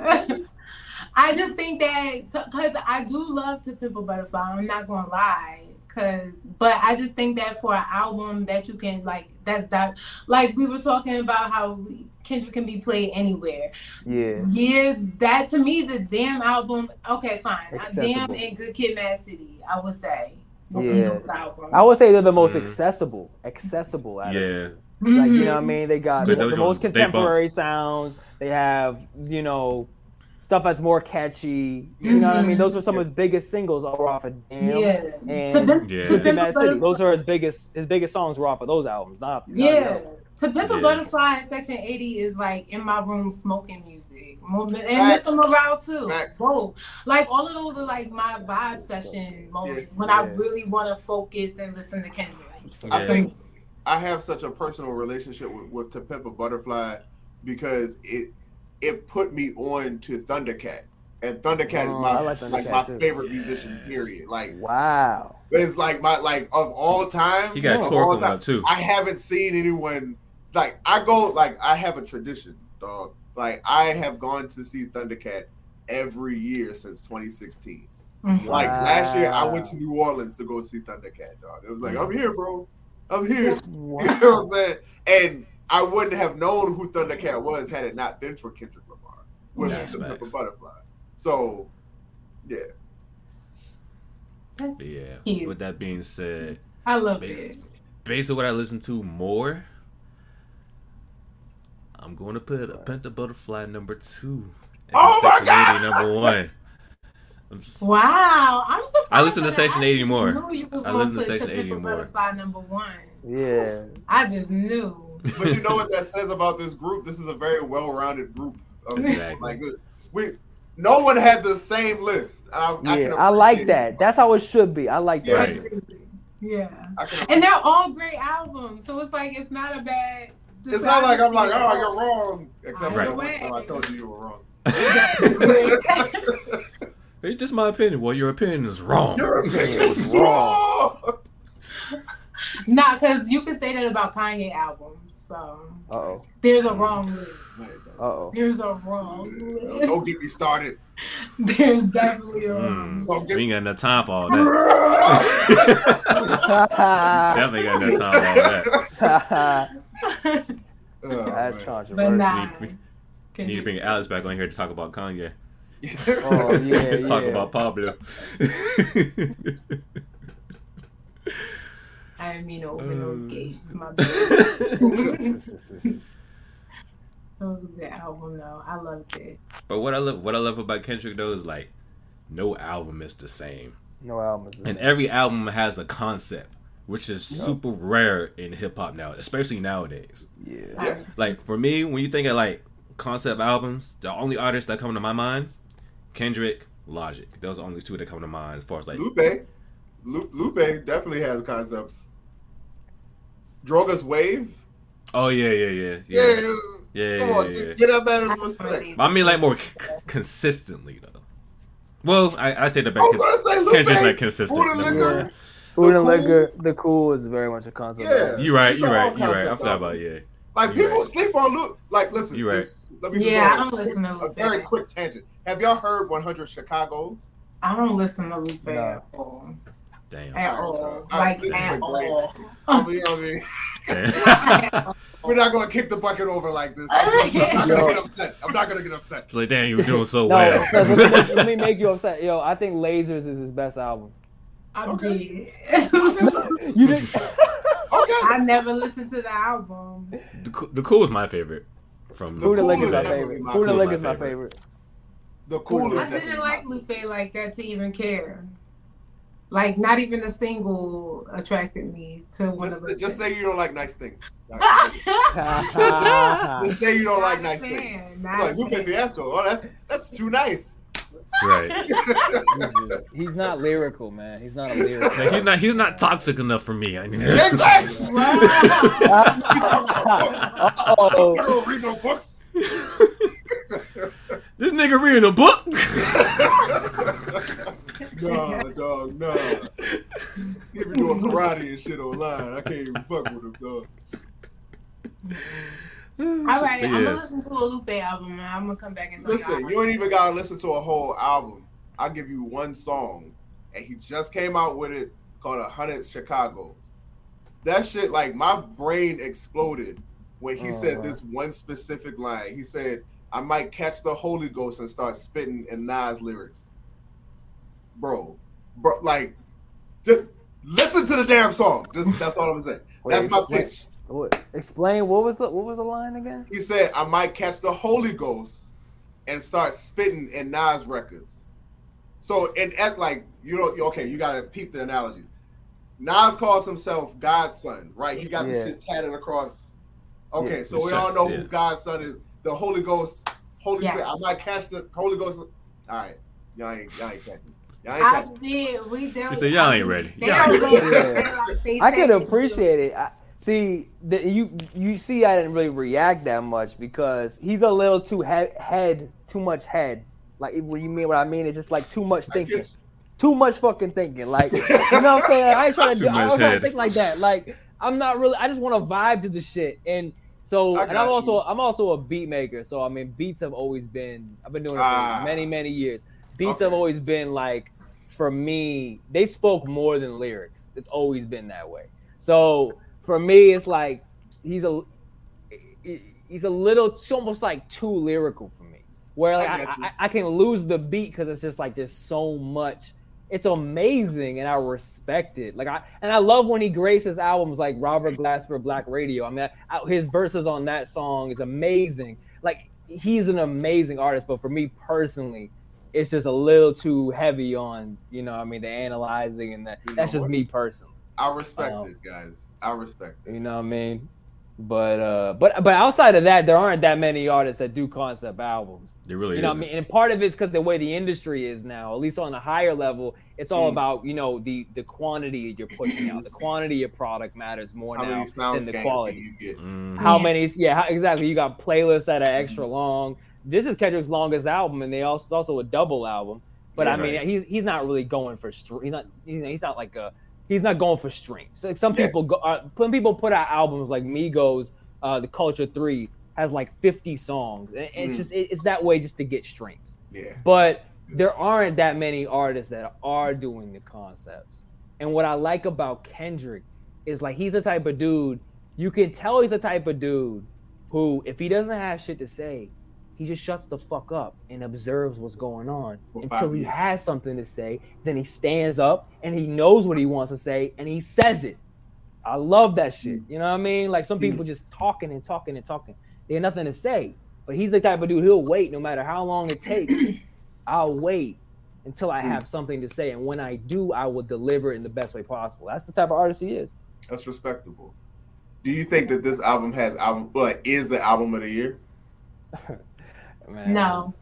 I just think that because I do love To Pimp a Butterfly. I'm not gonna lie. Cause, but I just think that for an album that you can like, that's that. Like we were talking about how Kendrick can be played anywhere. yeah. Yeah, that to me, the damn album. Okay, fine. Damn and Good Kid, Mad City. I would say. Yeah. I would say they're the most Mhm. accessible, accessible. Out Yeah. of the two. Like you know what I Mhm. mean? They got the, the ones, most they contemporary sounds. They have you know stuff that's more catchy. You know what I mean? Mhm. Those are some of his biggest singles are off of Damn. Yeah. And To Pimp- Yeah. to Good Pimp City. Butterfly- Those are his biggest his biggest songs were off of those albums. Not, not Yeah. those. To Pimp a Yeah. Butterfly and Section 80 is like in my room smoking music. And Facts. Mr. Morale too. Facts. Both. Like all of those are like my vibe session moments when I really want to focus and listen to Kendrick. I think I have such a personal relationship with, with To Pimp a Butterfly because it it put me on to Thundercat. And Thundercat Oh, is my I like like, my too. favorite musician, period. Like Wow. it's like my like of all time. He got of Torque all on time, too. I haven't seen anyone like I go like I have a tradition, dog. Like I have gone to see Thundercat every year since 2016. Mhm. Like last year, I went to New Orleans to go see Thundercat, dog. It was like I'm here, bro. I'm here. Wow. You know what I'm saying? And I wouldn't have known who Thundercat was had it not been for Kendrick Lamar with Yeah. the Facts. Butterfly. So, yeah. That's yeah. Cute. With that being said, I love based, it. based on what I listen to more, I'm going to put a Pimp a Butterfly number two. and Oh my God! number one. I'm just, Wow, I'm surprised. I listen to that Section 80 more. Knew you was I gonna listen to Section To Pimp a 80 more. Butterfly number one. Yeah. I just knew. But you know what that says about this group? This is a very well-rounded group. Of, Exactly. Like we, no one had the same list. I, I, Yeah, can I like that. it. That's how it should be. I like Yeah. that. Right. Yeah. And they're all great albums. So it's like it's not a bad It's not like I'm like, oh, you're wrong. Except for Right. the one time I told you you were wrong. It's just my opinion. Well, your opinion is wrong. Your opinion is Wrong. wrong. Nah, because you can say that about Kanye albums. So Uh oh. there's a wrong list. Uh oh. There's a wrong list. Don't get me started. There's definitely a wrong Mm, Don't list. we ain't got enough time for all oh, that. Definitely got enough time for all that. That's man. But controversial. nah. We- we Can Need to you- bring Alex back on here to talk about Kanye. Oh, yeah, talk yeah. about Pablo. I didn't mean to open those Uh. gates. My bad. that was a good album though. I loved it. but what I love, what I love about Kendrick though is like, no album is the same, no album is the and same. every album has a concept, which is super rare in hip hop now, especially nowadays. Yeah. Yeah. Like for me, when you think of like concept albums, the only artists that come to my mind, Kendrick, Logic. Those are the only two that come to mind as far as like. Lupe, Lu- Lupe definitely has concepts. Drogas Wave. Oh yeah, yeah, yeah, Yeah, yeah, yeah, come yeah, on, yeah, yeah. get that man his respect. I mean, like more c- consistently though. Well, I I take that back. I was Cause gonna say Lupe. Kendrick's not consistent. Food and liquor. mind. Food and liquor, the cool is very much a concept. Yeah. album. You right, you are right, all you right. I concept forgot about yeah. Like You people right. sleep on Lupe. Like, listen, You right. this- let me Yeah, I don't a listen to Lupe. A very quick tangent. Have y'all heard 100 Chicago's? I don't listen to Lupe No. at all. Damn. At all. so, Like alright, this is at a all. I mean, I mean, Damn. we're not gonna kick the bucket over like this. I'm not gonna get upset. I'm not gonna get upset. like damn, you were doing so No, well. so let, me, let me make you upset. Yo, I think Lasers is his best album. I'm Okay. dead. You didn't. Okay. I never listened to the album. the, Cool- the cool is my favorite from. The Food and Cool is is my favorite. my Food and is my My favorite. favorite. The cool I didn't like Lupe like that to even care. Like not even a single attracted me to one Just, of the. just say you don't like nice things. Just say you don't like Not a nice fan, things. Like a Lupe fan. Fiasco. Oh, that's that's too nice. Right. He's not lyrical, man. He's not a lyrical. Like, he's not. He's not toxic enough for me. I mean, exactly. oh, I don't read no books. this nigga reading a book. No, dog, no. He be doing karate and shit online. I can't even fuck with him, dog. All right, But I'm gonna listen to a Lupe album and I'm gonna come back and talk Listen, about you ain't even gotta listen to a whole album. I'll give you one song, and he just came out with it called "A Hundred Chicago's." That shit, like my brain exploded when he Oh, said wow. this one specific line. He said, "I might catch the Holy Ghost and start spitting in Nas lyrics." Bro, bro, like, just listen to the damn song. Just that's all I'm saying. That's my Wait, pitch. what, explain what was the what was the line again? He said, I might catch the Holy Ghost and start spitting in Nas records. So, and at like, you know, okay, you got to peep the analogies. Nas calls himself God's son, right? He got Yeah. this shit tatted across. Okay, Yeah. so we all know Yeah. who God's son is. The Holy Ghost, Holy Yeah. Spirit. I might catch the Holy Ghost. All right, y'all ain't, y'all ain't catching. Y'all I catching. did. We did. He said, "Y'all ain't ready. They Y'all ain't ready." there like they I say could appreciate it. I, see, the, you you see, I didn't really react that much because he's a little too he- head, too much head. Like what you mean? What I mean is just like too much thinking, too much fucking thinking. Like you know what I'm saying? I ain't trying to do. I much don't trying to think like that. Like I'm not really. I just want to vibe to the shit and. So I and I'm also you. I'm also a beat maker. So I mean beats have always been I've been doing it for Ah. many many years. Beats Okay. have always been like for me they spoke more than lyrics. It's always been that way. So for me it's like he's a he's a little it's almost like too lyrical for me. Where like I I. I, can lose the beat because it's just like there's so much. It's amazing and I respect it. Like I and I love when he graces albums like Robert Glasper Black Radio. I mean, I, his verses on that song is amazing. Like he's an amazing artist, but for me personally, it's just a little too heavy on you know. what I mean, the analyzing and that. You That's know just what? me personally. I respect Um, it, guys. I respect it. You know what I mean? But uh, but but outside of that, there aren't that many artists that do concept albums. There really You know is. what I mean? And part of it's because the way the industry is now, at least on a higher level, it's all Mm. about you know the the quantity you're pushing out. The quantity of product matters more How now than the quality. you get? Mm. How many? Yeah, how, exactly. You got playlists that are extra long. This is Kendrick's longest album, and they also it's also a double album. But I Yeah. mean, he's he's not really going for str- he's not he's not like a he's not going for streams. Like some Yeah. people go uh, some people put out albums like Migos, uh, the Culture Three has like 50 songs. And It's Mm. just it- it's that way just to get streams. Yeah. But there aren't that many artists that are doing the concepts. And what I like about Kendrick is like he's the type of dude you can tell he's the type of dude who, if he doesn't have shit to say, he just shuts the fuck up and observes what's going on until he has something to say. Then he stands up and he knows what he wants to say and he says it. I love that shit. You know what I mean? Like some people just talking and talking and talking. They have nothing to say. But he's the type of dude he'll wait no matter how long it takes. I'll wait until I have mm. something to say. And when I do, I will deliver it in the best way possible. That's the type of artist he is. That's respectable. Do you think that this album has album like is the album of the year? Man. No.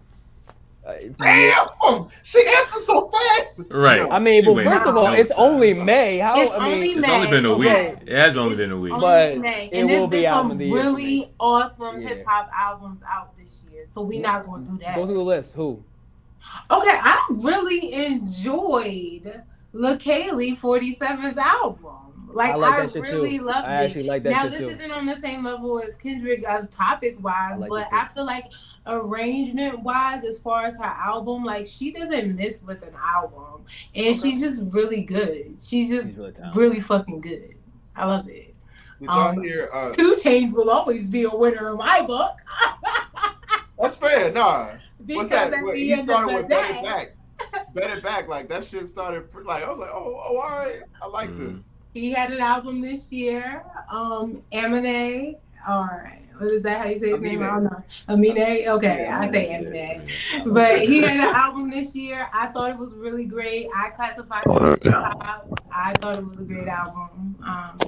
Uh, Damn! She answered so fast. Right. I mean, She well, first of all, no it's time. only May. How It's I mean, only It's only been a week. Okay. It has only It's been a week. only But May. And there's will be been some of the year really me. awesome Yeah. hip hop albums out this year. So we're not gonna do that. Go through the list. Who? Okay, I really enjoyed LaKaylee 47's album. Like I I, like that shit really too. loved I it. actually like that now shit this too. isn't on the same level as Kendrick of topic wise, I like but. I feel like arrangement wise, as far as her album, like she doesn't miss with an album, and Okay. she's just really good. She's just He's really really fucking good. I love it. Did y'all Um, hear? Uh, 2 Chainz will always be a winner in my book. that's fair. Nah. because What's that? at the he end started of the with Bet It Back. Bet It Back. Like that shit started. Like I was like, oh, oh, all right. I like Mhm. this. He had an album this year. Um, Amine, or what is that? How you say his name? I don't know. Amine. Okay, I say Amine. But he had an album this year. I thought it was really great. I classified it as hip hop. I thought it was a great album. Um,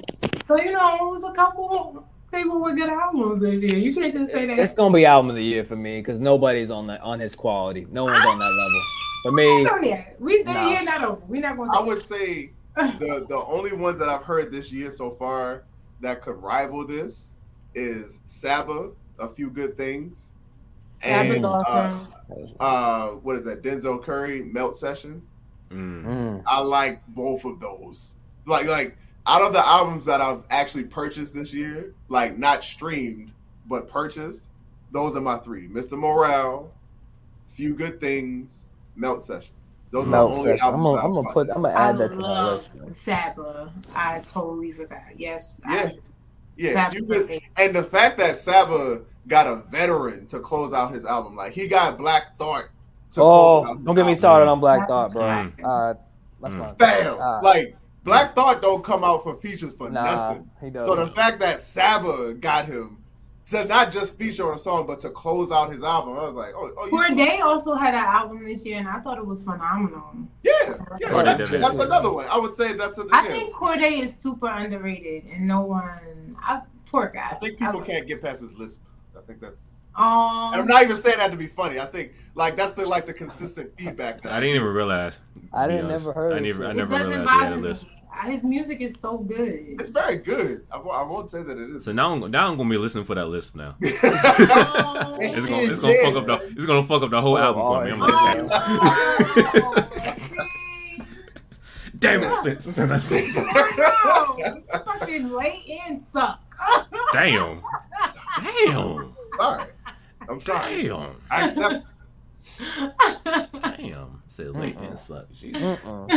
so you know, it was a couple people with good albums this year. You can't just say that. It's gonna be album of the year for me because nobody's on that on his quality. No one's on that level. For me, yeah, we the Nah. year not over. We're not gonna I say. would say the the only ones that I've heard this year so far that could rival this is Saba, a few good things. Saba's and, uh, awesome. Uh, what is that? Denzel Curry Melt Session. Mm. Mm. I like both of those. Like like out of the albums that I've actually purchased this year, like not streamed but purchased, those are my three: Mr. Morale, Few Good Things, Melt Session. Those Melt are the only session. I'm gonna, I'm gonna put. I'm gonna I add that to my love list. man. Saba. I totally forgot. Yes. I- Yeah. Yeah, Saba's Few Good, great. and the fact that Saba got a veteran to close out his album, like he got Black Thought. To Oh, close out don't get me started on Black Thought, bro. Mm. Uh, that's Mm. my Bam! Uh, like Black Thought don't come out for features for Nah, nothing. he does. So the fact that Saba got him to not just feature on a song, but to close out his album, I was like, oh, oh you- Cordae also had an album this year, and I thought it was phenomenal. yeah, yeah, Cordae that's, that's another one. I would say that's a, I yeah. think Cordae is super underrated, and no one. I, poor guy. I think people I- can't get past his lisp. I think that's. Um, And I'm not even saying that to be funny. I think like that's the like the consistent feedback. That I didn't even realize. I didn't honest. never heard I never, I never realized he had bother a me. List. His music is so good. It's very good. I, won't- I won't say that it is. So now, I'm, now I'm gonna be listening for that list now. Oh, It's gonna, it's gonna fuck up the, it's gonna fuck up the whole Oh, album for me. I'm oh, like, oh, see? damn it, Spence. Bro, you fucking late and suck. damn, damn, sorry. I'm sorry. damn, I accept. damn. Said late and suck. Jesus. Oh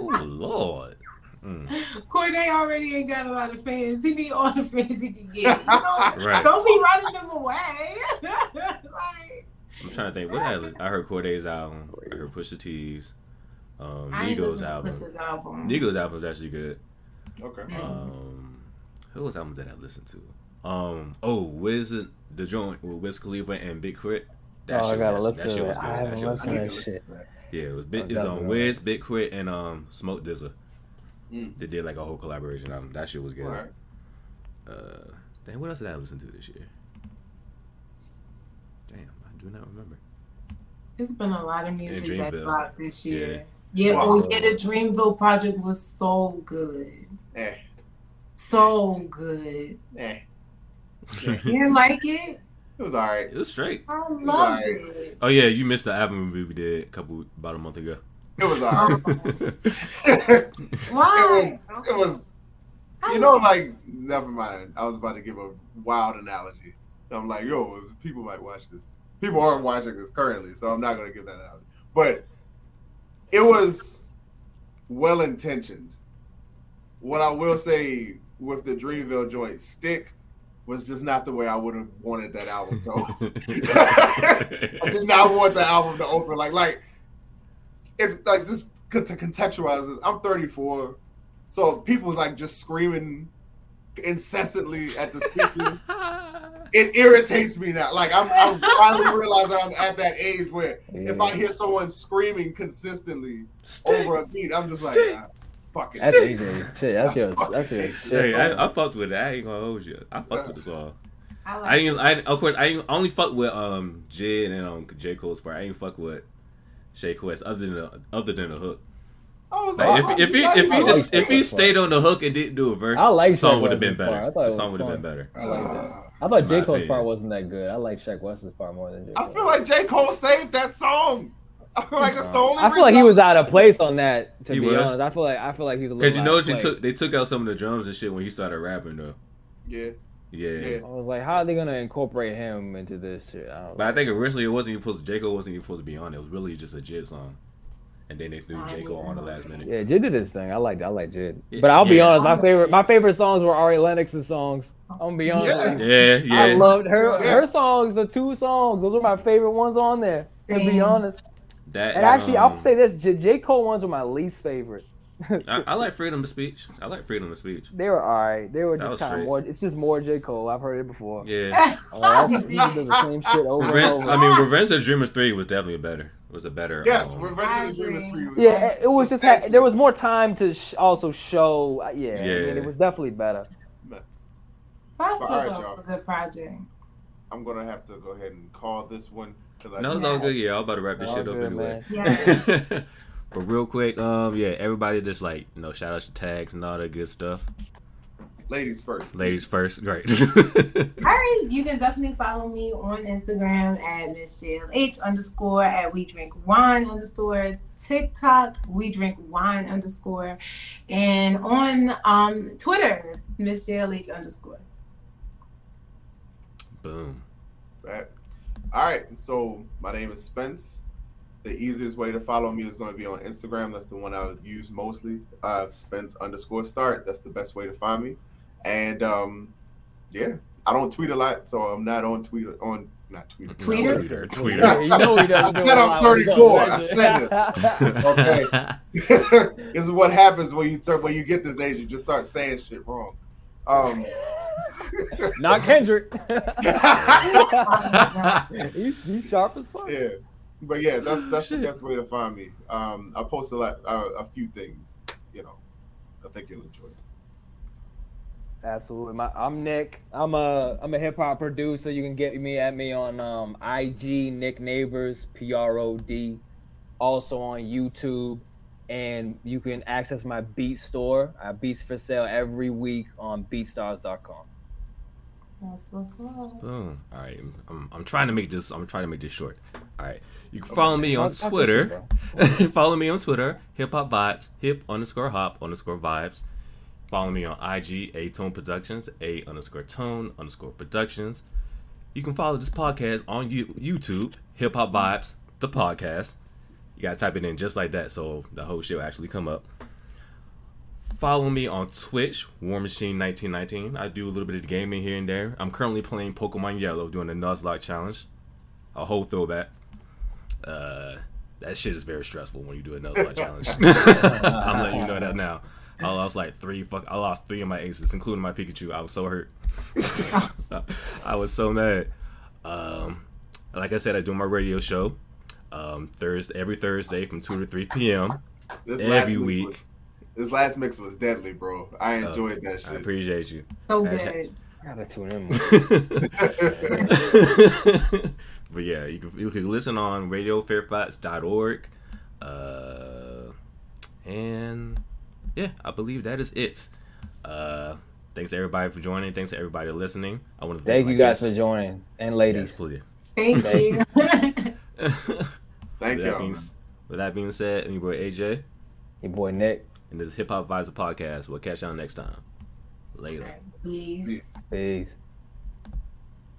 Lord. Mm. Cordae already ain't got a lot of fans. He need all the fans he can get. You know? Right. Don't be running them away. like, I'm trying to think. What I, I heard Cordae's album. I heard Pusha T's. Um, Nigo's album. Pusha's album. Nigo's album is actually good. Okay. Um, who was album that I listened to? Um, oh, Wiz the joint with Wiz Khalifa and Big Crit. Oh, I shit gotta was- listen to shit it. good. I That haven't shit was listened to good. that shit. Yeah, it was big, Oh, it's on. Wiz, Big K.R.I.T., and um Smoke DZA. Mm. They did like a whole collaboration album. That shit was good. Alright. Uh, damn, what else did I listen to this year? Damn, I do not remember. It's been a lot of music that dropped this year. Yeah. Yeah, Wow. oh yeah, the Dreamville project was so good. Eh, So good. eh. You didn't like it? It was all right. It was straight. I loved alright. it. Oh yeah, you missed the album review we did a couple about a month ago. It was all oh. right. Oh, it Why? was. It was. You know, like, never mind. I was about to give a wild analogy. I'm like, yo, people might watch this. People aren't watching this currently, so I'm not going to give that analogy. But it was well intentioned. What I will say with the Dreamville joint, Stick was just not the way I would have wanted that album to open. I did not want the album to open like like if like just to contextualize it. I'm 34, so people's like just screaming incessantly at the speakers. it irritates me now. Like I'm, I'm finally realizing I'm at that age where if I hear someone screaming consistently over a beat, I'm just like, Stick. Fuck it. That's AJ shit. That's your that's your shit. Hey. I, I fucked with it. I ain't gonna hold you. I fucked with the song. I like I didn't. I of course I didn't- only fuck with um Jid and um J Cole's part. I ain't fuck with Sheck Wes other than the, other than the hook. I was Like, like, if if he if he just like- if he stayed on the hook and didn't do a verse, I like the song would have been West's part. better. I thought The song would have been better. I like that. I thought In J Cole's opinion. part wasn't that good. I like Sheck Wes's part more than J. Cole. I feel like J. Cole saved that song. I feel like it's the only I feel like he was out of place on that. To He be was. honest, I feel like I feel like he was a. Because you out notice of they place. took they took out some of the drums and shit when he started rapping though. Yeah. Yeah. Yeah. I was like, how are they gonna incorporate him into this shit? I don't But I think originally it wasn't even supposed to, J Cole wasn't even supposed to be on it. It was really just a Jid song, and then they threw J Cole on the last minute. Yeah, Jid did his thing. I liked I like Jid. Yeah. But I'll be Yeah. honest, my favorite my favorite songs were Ari Lennox's songs. I'm gonna be honest. Yeah. Yeah, yeah. I loved her Yeah. her songs, the two songs. Those were my favorite ones on there. To be honest. That. And actually, um, I'll say this: J. J. Cole ones were my least favorite. I, I like freedom of speech. I like freedom of speech. they were alright. They were just kind of more. It's just more J. Cole. I've heard it before. Yeah. Oh, that's, the same shit over and Revenge, over. I mean, Revenge of the Dreamers three was definitely better. Was a better. Yes, um, Revenge of the Dreamers 3 was Yeah, it, it was just ha- there was more time to sh- also show. uh, Yeah, I mean, Yeah. it was definitely better. But I still Alright, y'all. was a good project. I'm gonna have to go ahead and call this one because I No, it's all good. Yeah, I'm about to wrap this All shit up good, anyway. Yeah. but real quick, um, yeah, everybody just like you know, shout out your tags and all that good stuff. ladies first. Ladies first, Great. Alright, you can definitely follow me on Instagram at Miss JLH underscore at We Drink Wine underscore TikTok We Drink Wine underscore and on um Twitter Miss JLH underscore. Boom. Right. All right. So my name is Spence. The easiest way to follow me is going to be on Instagram. That's the one I use mostly. Uh, Spence underscore start. That's the best way to find me. And um, yeah, I don't tweet a lot, so I'm not on Twitter. On not Twitter. Tweeter? Tweeter. Yeah, Tweeter. you know he doesn't I do said a I'm lot when he 34. I said shit. Okay. this is what happens when you turn when you get this age. You just start saying shit wrong. Um, Not Kendrick. Oh he's, he's sharp as fuck. yeah, but yeah, that's that's the best way to find me. Um, I post a lot, uh, a few things, you know. I think you'll enjoy it. Absolutely. My, I'm Nick. I'm a I'm a hip hop producer. You can get me at me on um, IG Nick Neighbors P R O D, also on YouTube, and you can access my beat store. I have beats for sale every week on BeatStars.com. That's what's up. Boom. All right. I'm, I'm trying to make this. I'm trying to make this short. All right. You can oh, follow me on Talk- talk Twitter. this shit, follow me on Twitter. Hip hop vibes. Hip underscore hop underscore vibes. Follow me on IG. A Tone Productions. A underscore Tone underscore Productions. You can follow this podcast on YouTube. Hip hop vibes. The podcast. You gotta type it in just like that, so the whole shit will actually come up. Follow me on Twitch, War Machine 1919. I do a little bit of gaming here and there. I'm currently playing Pokemon Yellow, doing the Nuzlocke challenge, a whole throwback. Uh, that shit is very stressful when you do a Nuzlocke challenge. I'm letting you know that now. I lost like three. Fuck, I lost three of my aces, including my Pikachu. I was so hurt. I was so mad. Um, like I said, I do my radio show. Um, Thursday every Thursday from two to three p.m. This Every last week. was This last mix was deadly, bro. I Oh, enjoyed that I appreciate you. So That's- good. Gotta tune in. but yeah, you can you can listen on radiofairfights.org. Uh, and yeah, I believe that is it. Uh, thanks to everybody for joining. Thanks to everybody listening. I want to Thank my you guys guests. for joining and Yes, ladies. please. Thank you. Thank y'all. with that being said, I'm your boy AJ, Your boy Nick. and this is Hip Hop Advisor Podcast. We'll catch y'all next time. Later. Peace. Peace.